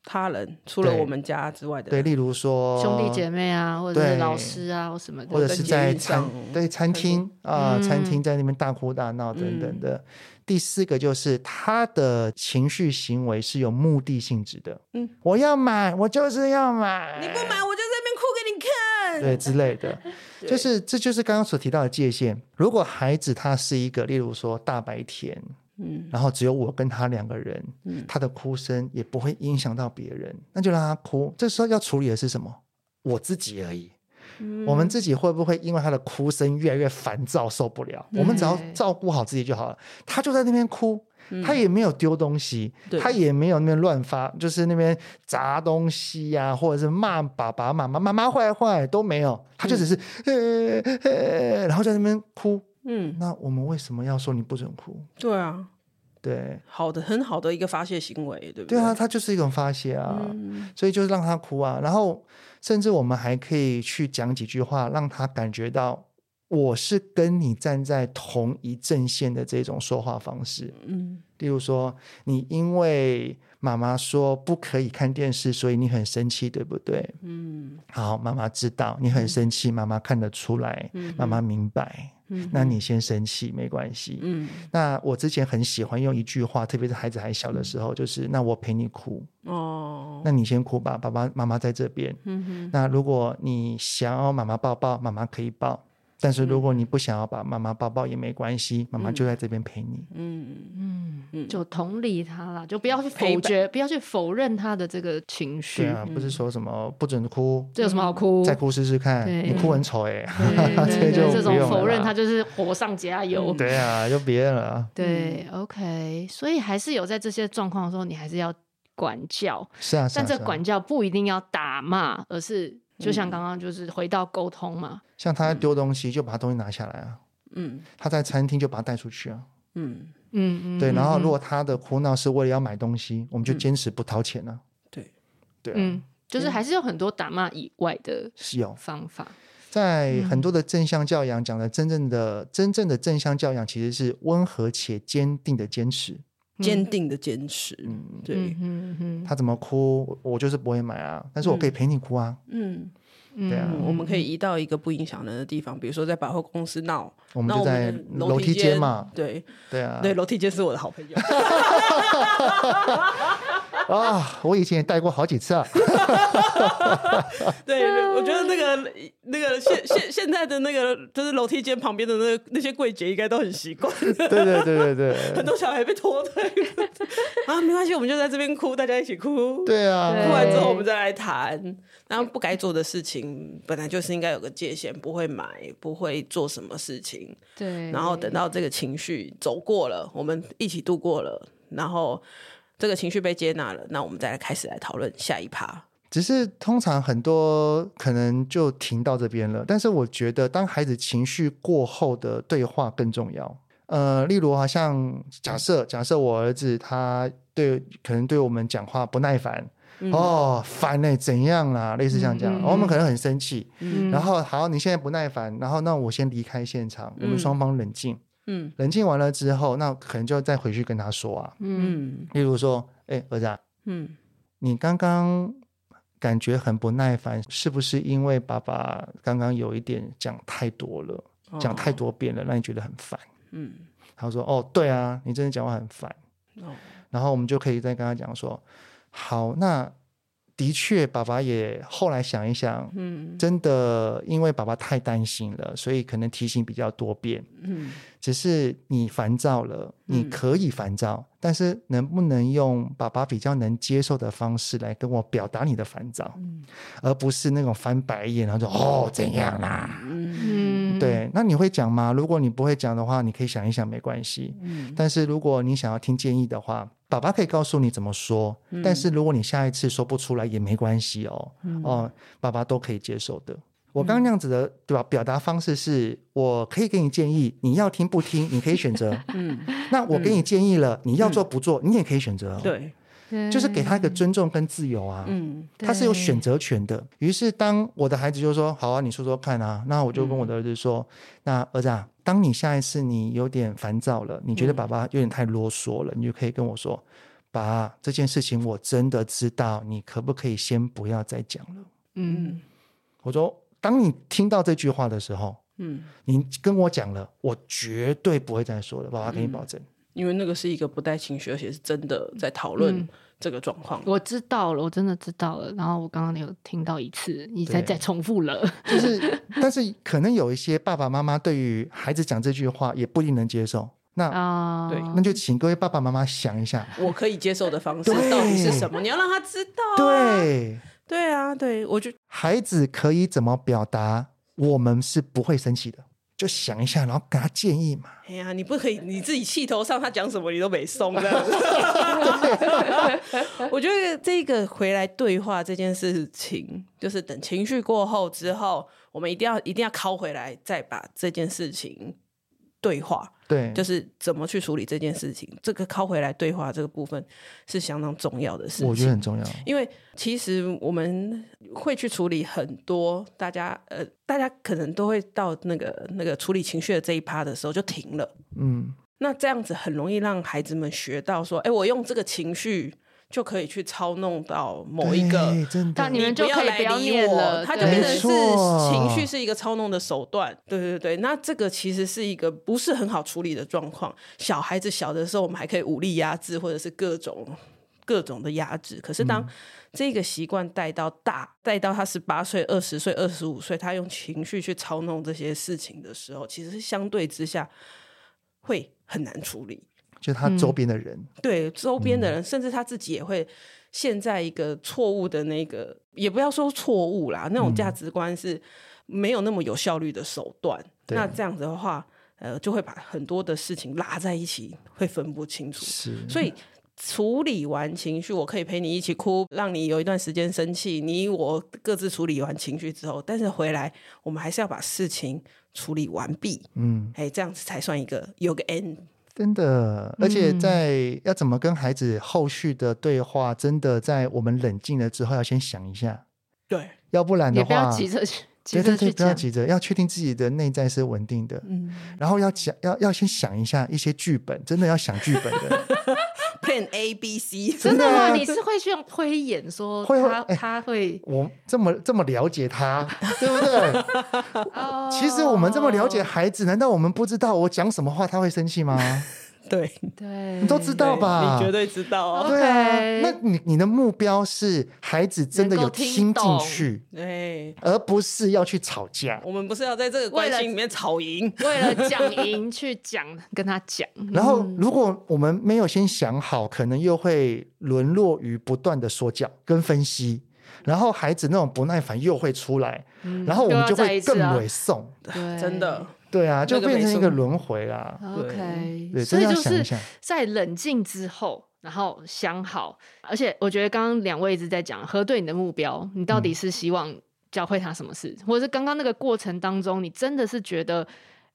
他人除了我们家之外的对，对，例如说兄弟姐妹啊，或者是老师啊，或什么的，或者是在餐对餐厅啊，餐厅在那边大哭大闹等等的。嗯、第四个就是他的情绪行为是有目的性质的，嗯，我要买，我就是要买，你不买我就在那边哭给你看，对之类的，(laughs) 就是这就是刚刚所提到的界限。如果孩子他是一个，例如说大白天。嗯，然后只有我跟他两个人，嗯，他的哭声也不会影响到别人，那就让他哭。这时候要处理的是什么？我自己而已。嗯，我们自己会不会因为他的哭声越来越烦躁，受不了？嗯，我们只要照顾好自己就好了。他就在那边哭，他也没有丢东西，嗯，他也没有那边乱发，就是那边砸东西呀，啊，或者是骂爸爸妈妈妈妈坏坏都没有，他就只是，嗯，然后在那边哭。嗯，那我们为什么要说你不准哭？对啊，对，好的，很好的一个发泄行为，对不对？对啊，它就是一种发泄啊，嗯、所以就是让他哭啊，然后甚至我们还可以去讲几句话，让他感觉到我是跟你站在同一阵线的这种说话方式。嗯，例如说，你因为妈妈说不可以看电视，所以你很生气，对不对？嗯，好，妈妈知道你很生气，嗯、妈妈看得出来，嗯、妈妈明白。嗯，那你先生气没关系。嗯，那我之前很喜欢用一句话，特别是孩子还小的时候，就是“那我陪你哭”。哦，那你先哭吧，爸爸妈妈在这边。嗯哼，那如果你想要妈妈抱抱，妈妈可以抱。但是如果你不想要把妈妈抱抱也没关系，妈妈就在这边陪你。嗯嗯嗯，就同理他啦，就不要去否决，不要去否认他的这个情绪。对啊，不是说什么不准哭，这有什么好哭？再哭试试看，你哭很丑哎。对，(laughs) 这种否认他就是火上加油。对啊，就别了。对，OK，所以还是有在这些状况的时候，你还是要管教。是啊，但这管教不一定要打骂，而是。就像刚刚就是回到沟通嘛，像他在丢东西，就把东西拿下来啊。嗯，他在餐厅就把他带出去啊。嗯嗯嗯，对。然后如果他的哭闹是为了要买东西，我们就坚持不掏钱啊。对对，嗯，就是还是有很多打骂以外的是有方法。在很多的正向教养讲的真正的真正的正向教养，其实是温和且坚定的坚持。坚定的坚持，嗯，对，嗯嗯，他怎么哭，我就是不会买啊，但是我可以陪你哭啊，嗯，对啊，我们可以移到一个不影响人的地方，比如说在百货公司闹，我们就在楼梯间嘛，对，对啊，对，楼梯间是我的好朋友。啊，我以前也带过好几次啊。(laughs) 对，我觉得那个那个现现现在的那个就是楼梯间旁边的那那些柜姐应该都很习惯。对对对对对，(laughs) 很多小孩被拖退啊，没关系，我们就在这边哭，大家一起哭。对啊，哭完之后我们再来谈。然后不该做的事情本来就是应该有个界限，不会买，不会做什么事情。对，然后等到这个情绪走过了，我们一起度过了，然后。这个情绪被接纳了，那我们再来开始来讨论下一趴。只是通常很多可能就停到这边了，但是我觉得当孩子情绪过后的对话更重要。呃，例如好像假设假设我儿子他对可能对我们讲话不耐烦，嗯、哦烦呢、欸、怎样啦？类似像这样，嗯嗯哦、我们可能很生气，嗯、然后好你现在不耐烦，然后那我先离开现场，嗯、我们双方冷静。嗯，冷静完了之后，那可能就再回去跟他说啊。嗯，例如说，哎，儿子，嗯，你刚刚感觉很不耐烦，是不是因为爸爸刚刚有一点讲太多了，讲太多遍了，让你觉得很烦？嗯，他说：“哦，对啊，你真的讲话很烦。”哦，然后我们就可以再跟他讲说：“好，那。”的确，爸爸也后来想一想，嗯，真的，因为爸爸太担心了，所以可能提醒比较多遍，嗯，只是你烦躁了，你可以烦躁，嗯，但是能不能用爸爸比较能接受的方式来跟我表达你的烦躁，嗯，而不是那种翻白眼，然后说哦怎样啦，嗯，对，那你会讲吗？如果你不会讲的话，你可以想一想，没关系，嗯，但是如果你想要听建议的话。爸爸可以告诉你怎么说，嗯、但是如果你下一次说不出来也没关系哦，嗯、哦，爸爸都可以接受的。嗯、我刚刚那样子的对吧？表达方式是我可以给你建议，你要听不听，你可以选择。(laughs) 嗯，那我给你建议了，嗯、你要做不做，你也可以选择。对。就是给他一个尊重跟自由啊，嗯，他是有选择权的。于是当我的孩子就说：“好啊，你说说看啊。”那我就跟我的儿子说：“嗯、那儿子啊，当你下一次你有点烦躁了，你觉得爸爸有点太啰嗦了，嗯、你就可以跟我说：‘爸，这件事情我真的知道，你可不可以先不要再讲了？’嗯，我说，当你听到这句话的时候，嗯，你跟我讲了，我绝对不会再说了，爸爸给你保证。嗯”因为那个是一个不带情绪，而且是真的在讨论这个状况。我知道了，我真的知道了。然后我刚刚有听到一次，你再再重复了。(laughs) 就是，但是可能有一些爸爸妈妈对于孩子讲这句话也不一定能接受。那啊，对，那就请各位爸爸妈妈想一下，我可以接受的方式到底是什么？你要让他知道。对，对啊，对，我觉得孩子可以怎么表达，我们是不会生气的。就想一下，然后给他建议嘛。哎呀，你不可以你自己气头上，他讲什么你都没松这样子。(laughs) (laughs) 我觉得这个回来对话这件事情，就是等情绪过后之后，我们一定要一定要拷回来，再把这件事情对话。对，就是怎么去处理这件事情，这个靠回来对话这个部分是相当重要的事情。我觉得很重要，因为其实我们会去处理很多大家呃，大家可能都会到那个那个处理情绪的这一趴的时候就停了。嗯，那这样子很容易让孩子们学到说，哎，我用这个情绪。就可以去操弄到某一个，那你们就可以不要理我，他就变成是情绪是一个操弄的手段。对对对，那这个其实是一个不是很好处理的状况。小孩子小的时候，我们还可以武力压制，或者是各种各种的压制。可是当这个习惯带到大，带到他十八岁、二十岁、二十五岁，他用情绪去操弄这些事情的时候，其实是相对之下会很难处理。就他周边的人，嗯、对周边的人，嗯、甚至他自己也会陷在一个错误的那个，也不要说错误啦，那种价值观是没有那么有效率的手段。嗯、那这样子的话，呃，就会把很多的事情拉在一起，会分不清楚。是，所以处理完情绪，我可以陪你一起哭，让你有一段时间生气，你我各自处理完情绪之后，但是回来，我们还是要把事情处理完毕。嗯，哎，这样子才算一个有个 end。真的，而且在要怎么跟孩子后续的对话，嗯、真的在我们冷静了之后，要先想一下。对，要不然的话，不要急着去，急着去不要急着，要确定自己的内在是稳定的。嗯，然后要想，要要先想一下一些剧本，真的要想剧本的。(laughs) Plan A B C，真的吗？你是会去用推演说他他会，我这么这么了解他，(laughs) 对不对？其实我们这么了解孩子，难道我们不知道我讲什么话他会生气吗？对对，你都知道吧？你绝对知道。对啊，那你你的目标是孩子真的有听进去，对，而不是要去吵架。我们不是要在这个关系里面吵赢，为了讲赢去讲，跟他讲。然后，如果我们没有先想好，可能又会沦落于不断的说教跟分析，然后孩子那种不耐烦又会出来，然后我们就会更委送。对，真的。对啊，就变成一个轮回啦。OK，所以就是在冷静之后，然后想好，而且我觉得刚刚两位一直在讲核对你的目标，你到底是希望教会他什么事，嗯、或者是刚刚那个过程当中，你真的是觉得，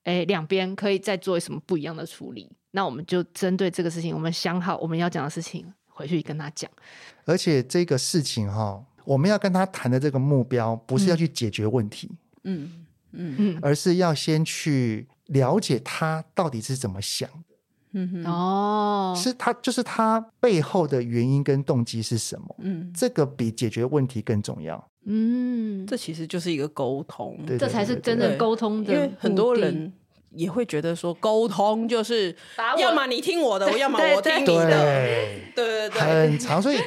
哎，两边可以再做什么不一样的处理？那我们就针对这个事情，我们想好我们要讲的事情，回去跟他讲。而且这个事情哈，我们要跟他谈的这个目标，不是要去解决问题。嗯。嗯嗯嗯，而是要先去了解他到底是怎么想的。嗯哼，哦，是他就是他背后的原因跟动机是什么？嗯，这个比解决问题更重要。嗯，这其实就是一个沟通，这才是真正沟通的。因为很多人也会觉得说沟通就是，要么你听我的，我要么 (laughs) 我听你的，对对对对，很长。所以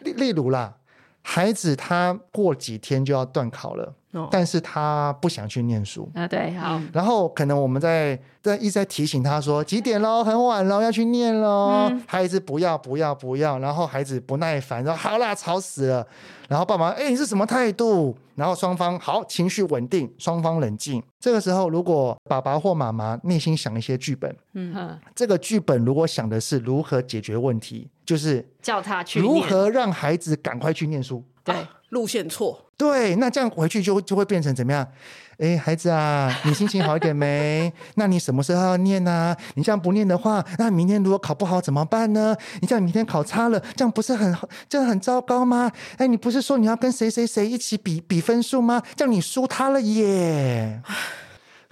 例例如啦，孩子他过几天就要段考了。但是他不想去念书啊，对，好。然后可能我们在在一直在提醒他说几点喽，很晚喽，要去念喽。嗯、孩子不要不要不要，然后孩子不耐烦说好啦，吵死了。然后爸妈哎，你是什么态度？然后双方好，情绪稳定，双方冷静。这个时候，如果爸爸或妈妈内心想一些剧本，嗯哼，这个剧本如果想的是如何解决问题，就是叫他去如何让孩子赶快去念书，对。路线错，对，那这样回去就就会变成怎么样？哎，孩子啊，你心情好一点没？(laughs) 那你什么时候要念呢？你这样不念的话，那明天如果考不好怎么办呢？你这样明天考差了，这样不是很这样很糟糕吗？哎，你不是说你要跟谁谁谁一起比比分数吗？这样你输他了耶。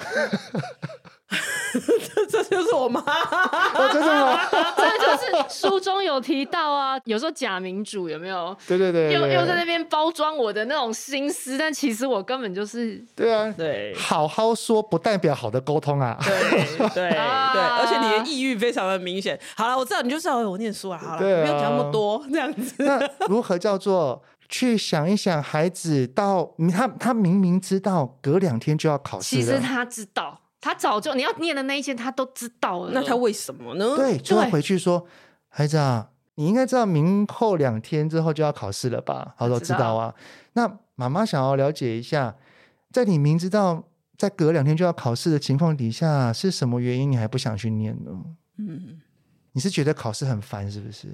(laughs) 这 (laughs) 这就是我妈，哦，真的吗？(laughs) 这就是书中有提到啊。有时候假民主有没有？对对对，又又在那边包装我的那种心思，但其实我根本就是对啊，对，好好说不代表好的沟通啊。对 (laughs) 对对，而且你的抑郁非常的明显。好了，我知道你就是要我念书啊。好了，不用讲那么多，这样子。那如何叫做去想一想，孩子到他他明明知道隔两天就要考试，其实他知道。他早就你要念的那一些，他都知道了。那他为什么呢？对，就要回去说，孩子啊，你应该知道明后两天之后就要考试了吧？他说知道啊。那妈妈想要了解一下，在你明知道在隔两天就要考试的情况底下，是什么原因你还不想去念呢？嗯，你是觉得考试很烦是不是？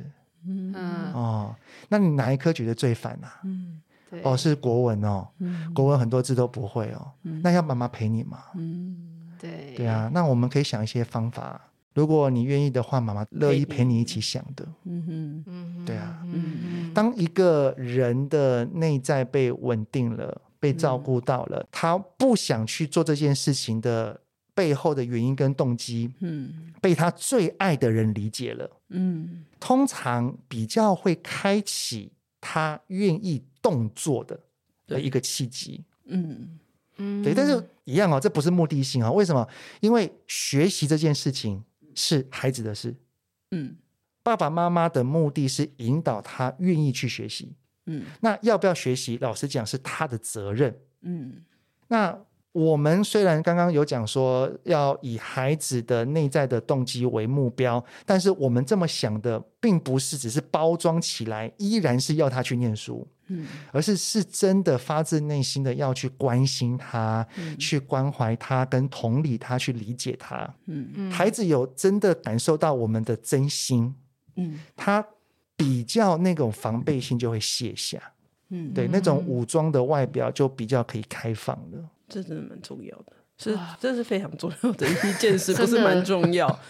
嗯哦，那你哪一科觉得最烦啊？嗯，对哦，是国文哦，嗯，国文很多字都不会哦，嗯，那要妈妈陪你吗？嗯。对对啊，那我们可以想一些方法。如果你愿意的话，妈妈乐意陪你一起想的。嗯哼，嗯哼，对啊，嗯哼。当一个人的内在被稳定了，被照顾到了，嗯、他不想去做这件事情的背后的原因跟动机，嗯，被他最爱的人理解了，嗯，通常比较会开启他愿意动作的的一个契机，嗯。嗯，对，但是一样哦，这不是目的性啊、哦。为什么？因为学习这件事情是孩子的事。嗯，爸爸妈妈的目的是引导他愿意去学习。嗯，那要不要学习？老实讲，是他的责任。嗯，那我们虽然刚刚有讲说要以孩子的内在的动机为目标，但是我们这么想的，并不是只是包装起来，依然是要他去念书。嗯，而是是真的发自内心的要去关心他，嗯、去关怀他，跟同理他，去理解他。嗯嗯，孩子有真的感受到我们的真心，嗯，他比较那种防备心就会卸下。嗯，对，那种武装的外表就比较可以开放了。这真的蛮重要的，是这是非常重要的一件事，(laughs) 不是蛮重要。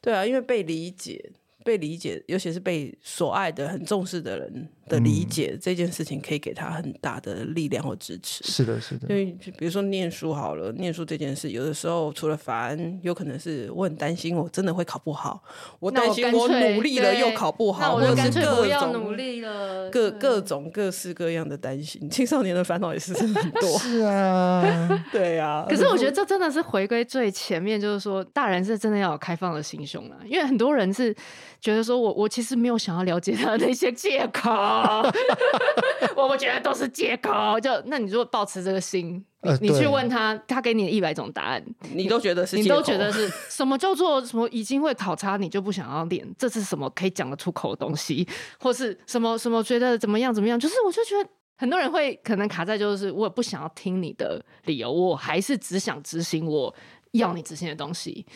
对啊，因为被理解。被理解，尤其是被所爱的、很重视的人的理解，嗯、这件事情可以给他很大的力量或支持。是的，是的。因为比如说念书好了，念书这件事，有的时候除了烦，有可能是我很担心，我真的会考不好。我担心我努力了又考不好，或者是各种努力了，各各种各式各样的担心。青少年的烦恼也是很多。(laughs) 是啊，(laughs) 对啊。可是我觉得这真的是回归最前面，就是说大人是真的要有开放的心胸啊，因为很多人是。觉得说我我其实没有想要了解他的那些借口，(laughs) 我我觉得都是借口。就那你如果保持这个心，呃、你去问他，他给你一百种答案，你都觉得是，你都觉得是什么叫做什么已经会考察，你就不想要练？这是什么可以讲得出口的东西，(laughs) 或是什么什么觉得怎么样怎么样？就是我就觉得很多人会可能卡在就是我也不想要听你的理由，我还是只想执行我要你执行的东西。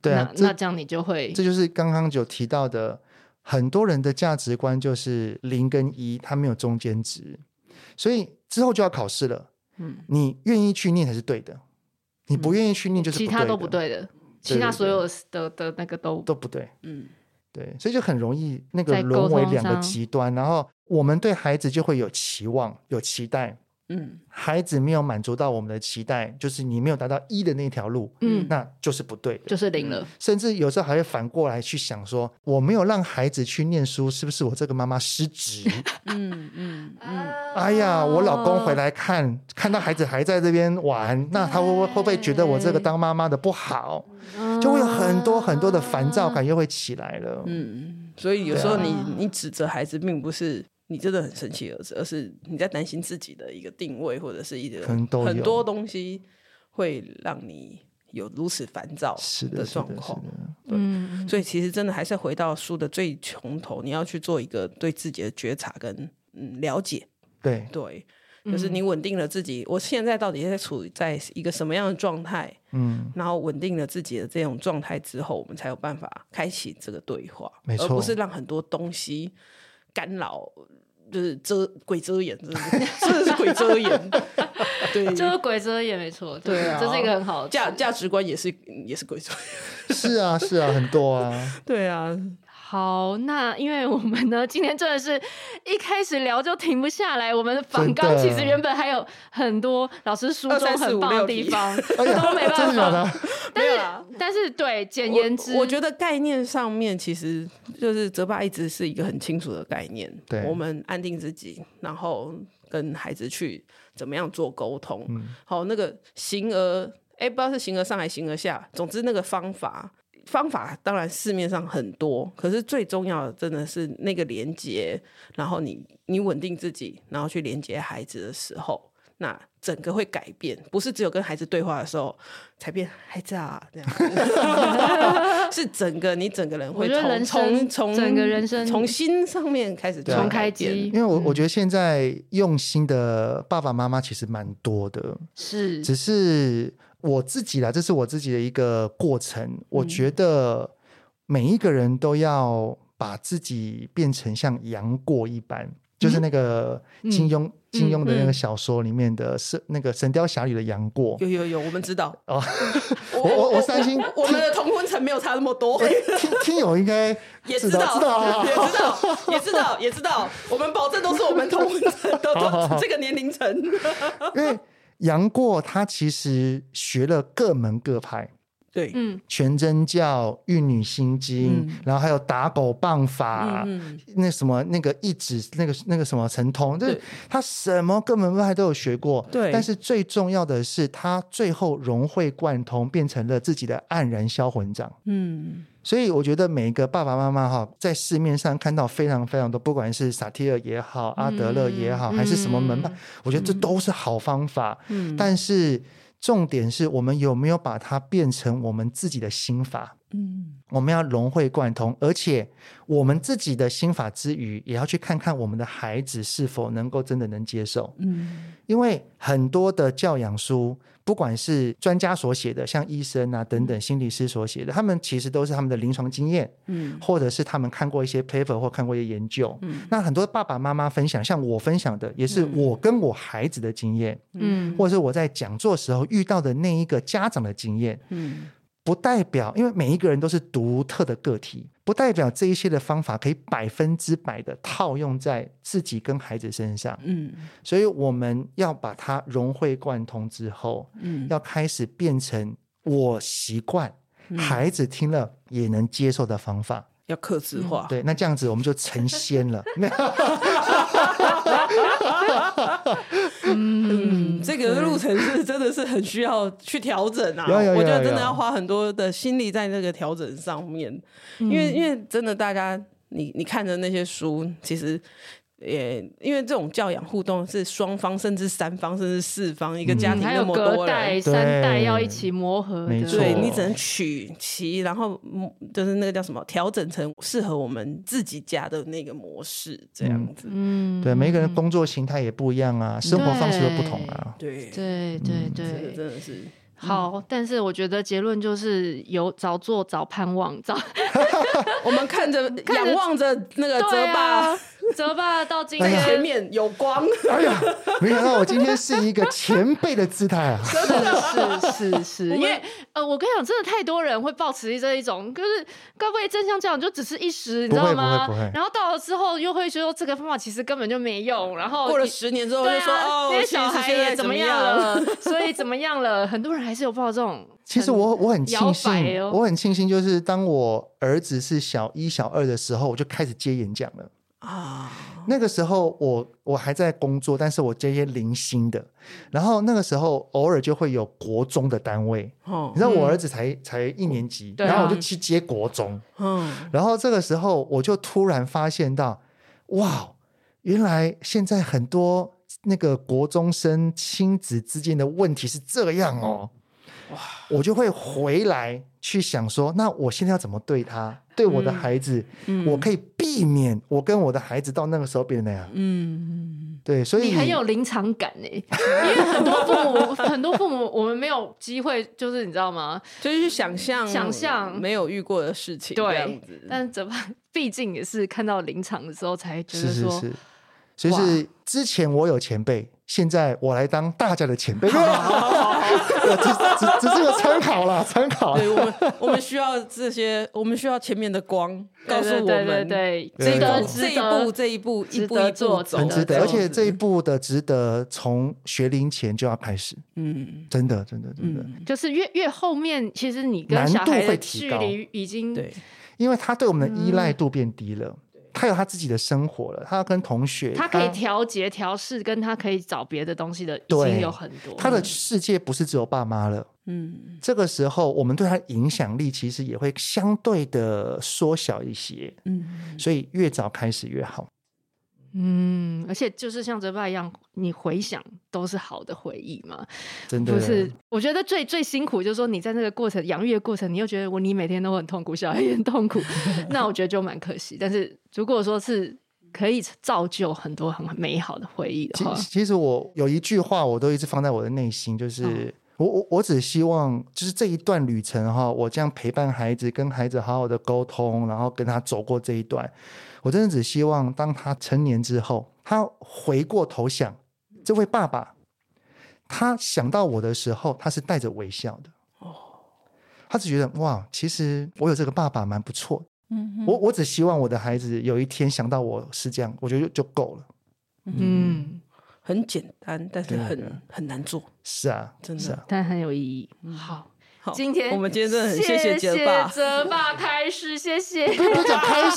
对啊，那，那这样你就会，这就是刚刚有提到的，很多人的价值观就是零跟一，他没有中间值，所以之后就要考试了。嗯，你愿意去念才是对的，你不愿意去念就是不对的，其他都不对的，其他所有的的，的那个都都不对。嗯，对，所以就很容易那个沦为两个极端，然后我们对孩子就会有期望、有期待，嗯，孩子没有满足到我们的期待，就是你没有达到一的那条路，嗯，那就是不对，就是零了。甚至有时候还会反过来去想说，我没有让孩子去念书，是不是我这个妈妈失职？(laughs) 嗯嗯嗯。哎呀，我老公回来看，看到孩子还在这边玩，那他会不会会不会觉得我这个当妈妈的不好？就会有很多很多的烦躁感又会起来了。嗯，所以有时候你你指责孩子，并不是。你真的很生气儿子，而是你在担心自己的一个定位，或者是一个很多东西会让你有如此烦躁的状况。对，所以其实真的还是回到书的最从头，你要去做一个对自己的觉察跟嗯了解。对对，就是你稳定了自己，我现在到底在处在一个什么样的状态？嗯，然后稳定了自己的这种状态之后，我们才有办法开启这个对话，没错，而不是让很多东西。干扰就是遮鬼遮眼，真的是鬼遮眼，对，(laughs) 就是鬼遮眼，没错，对啊，这是一个很好的价价值观，也是也是鬼遮眼，(laughs) 是啊是啊，很多啊，对啊。好，那因为我们呢，今天真的是一开始聊就停不下来。我们的访纲其实原本还有很多老师书中很棒的地方，(laughs) 都没办法。(laughs) 但是，但是对，简言之，我觉得概念上面其实就是泽爸一直是一个很清楚的概念。对，我们安定自己，然后跟孩子去怎么样做沟通。好，那个形而哎，不知道是形而上还是形而下，总之那个方法。方法当然市面上很多，可是最重要的真的是那个连接，然后你你稳定自己，然后去连接孩子的时候，那整个会改变，不是只有跟孩子对话的时候才变孩子啊这样，是整个你整个人会从从从整个人生从心上面开始重开机。因为我我觉得现在用心的爸爸妈妈其实蛮多的，是只是。我自己啦，这是我自己的一个过程。嗯、我觉得每一个人都要把自己变成像杨过一般，嗯、就是那个金庸、嗯、金庸的那个小说里面的是那个《神雕侠侣》的杨过。有有有，我们知道哦。(laughs) 我我我三星，我们的同婚层没有差那么多。听听友应该 (laughs) 也知道，也知道，也知道，也知道，也知道。我们保证都是我们同婚层的 (laughs) 这个年龄层。因为杨过他其实学了各门各派，对，嗯，全真教、玉女心经，嗯、然后还有打狗棒法，嗯、那什么那个一指那个那个什么神通，就是，他什么各门派都有学过，对。但是最重要的是，他最后融会贯通，变成了自己的黯然销魂掌，嗯。所以我觉得每一个爸爸妈妈哈，在市面上看到非常非常多，不管是萨提尔也好，阿德勒也好，还是什么门派，我觉得这都是好方法。嗯。但是重点是我们有没有把它变成我们自己的心法？嗯，我们要融会贯通，而且我们自己的心法之余，也要去看看我们的孩子是否能够真的能接受。嗯，因为很多的教养书，不管是专家所写的，像医生啊等等心理师所写的，他们其实都是他们的临床经验，嗯，或者是他们看过一些 paper 或看过一些研究。嗯，那很多爸爸妈妈分享，像我分享的，也是我跟我孩子的经验，嗯，或者是我在讲座时候遇到的那一个家长的经验，嗯。不代表，因为每一个人都是独特的个体，不代表这一些的方法可以百分之百的套用在自己跟孩子身上。嗯，所以我们要把它融会贯通之后，嗯，要开始变成我习惯，孩子听了也能接受的方法。要客制化，对，那这样子我们就成仙了。(laughs) 嗯，这个路程是真的是很需要去调整啊。我觉得真的要花很多的心力在那个调整上面，因为因为真的大家，你你看着那些书，其实。也因为这种教养互动是双方，甚至三方，甚至四方，一个家庭那么多人，还有隔代三代要一起磨合，没错，对，你只能取其，然后就是那个叫什么，调整成适合我们自己家的那个模式，这样子。嗯，对，每个人工作形态也不一样啊，生活方式都不同啊。对，对，对，对，真的是。好，但是我觉得结论就是有早做早盼望早。(laughs) (laughs) 我们看着仰望着那个泽爸 (laughs) 泽爸到今天前面有光。(laughs) 哎呀，没想到我今天是一个前辈的姿态啊！(laughs) 是是是是，因为呃，我跟你讲，真的太多人会抱持这一种，就是该不会真相这样就只是一时，你知道吗？然后到了之后又会说这个方法其实根本就没用，然后过了十年之后就说、啊、哦，那些小孩也怎么样了，所以怎么样了？很多人还是有抱这种。其实我我很庆幸，我很庆幸，就是当我儿子是小一、小二的时候，我就开始接演讲了啊。那个时候我我还在工作，但是我接一些零星的。然后那个时候偶尔就会有国中的单位，哦、你知道我儿子才、嗯、才一年级，然后我就去接国中。嗯，然后这个时候我就突然发现到，哇，原来现在很多那个国中生亲子之间的问题是这样哦。哇！我就会回来去想说，那我现在要怎么对他，对我的孩子，嗯、我可以避免我跟我的孩子到那个时候变成那样。嗯，对，所以你很有临场感呢，因为很多父母，(laughs) 很多父母，我们没有机会，就是你知道吗？就是去想象，想象没有遇过的事情，对。但怎么，毕竟也是看到临场的时候才觉得说，是是是。所以是之前我有前辈。现在我来当大家的前辈，(laughs) (laughs) (laughs) 只只只是个参考啦，参考。对，我们我们需要这些，我们需要前面的光告诉我们，对，这一步这一步这一步一步一步走，很值得。而且这一步的值得从学龄前就要开始，嗯，真的真的真的，就是越越后面，其实你跟小孩的距离已经对，因为他对我们的依赖度变低了。他有他自己的生活了，他要跟同学，他可以调节调试，跟他可以找别的东西的，已经有很多。他的世界不是只有爸妈了，嗯，这个时候我们对他影响力其实也会相对的缩小一些，嗯，所以越早开始越好。嗯，而且就是像泽爸一样，你回想都是好的回忆嘛，真的。不是，我觉得最最辛苦就是说你在那个过程养育的过程，你又觉得我你每天都很痛苦，小孩也很痛苦，(laughs) 那我觉得就蛮可惜。但是如果说是可以造就很多很美好的回忆的话，其其实我有一句话我都一直放在我的内心，就是、哦、我我我只希望就是这一段旅程哈，我这样陪伴孩子，跟孩子好好的沟通，然后跟他走过这一段。我真的只希望，当他成年之后，他回过头想这位爸爸，他想到我的时候，他是带着微笑的。哦，他只觉得哇，其实我有这个爸爸蛮不错。嗯，我我只希望我的孩子有一天想到我是这样，我觉得就够了。嗯，很简单，但是很很难做。是啊，真的，但很有意义。好。今天我们今天真的很谢谢泽爸，泽爸开始，谢谢，不要讲开始，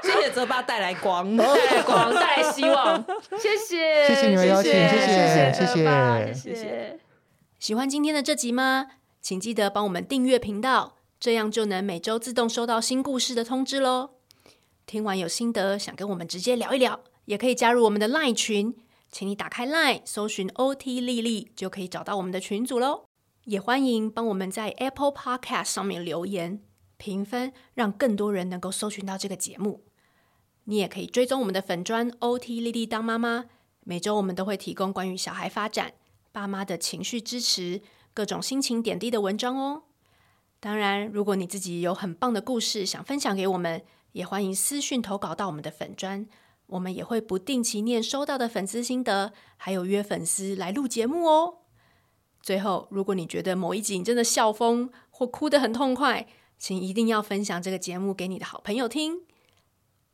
(laughs) 谢谢泽爸带来光，带来光，带来希望，(laughs) 谢谢，谢谢你们邀请，谢谢，谢谢，谢谢。喜欢今天的这集吗？请记得帮我们订阅频道，这样就能每周自动收到新故事的通知喽。听完有心得，想跟我们直接聊一聊，也可以加入我们的 LINE 群，请你打开 LINE，搜寻 OT 丽丽，就可以找到我们的群组喽。也欢迎帮我们在 Apple Podcast 上面留言评分，让更多人能够搜寻到这个节目。你也可以追踪我们的粉专 OT 丽丽当妈妈，每周我们都会提供关于小孩发展、爸妈的情绪支持、各种心情点滴的文章哦。当然，如果你自己有很棒的故事想分享给我们，也欢迎私讯投稿到我们的粉专，我们也会不定期念收到的粉丝心得，还有约粉丝来录节目哦。最后，如果你觉得某一集你真的笑疯或哭得很痛快，请一定要分享这个节目给你的好朋友听。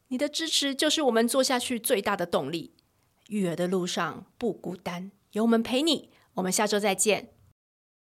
你的支持就是我们做下去最大的动力。育儿的路上不孤单，有我们陪你。我们下周再见，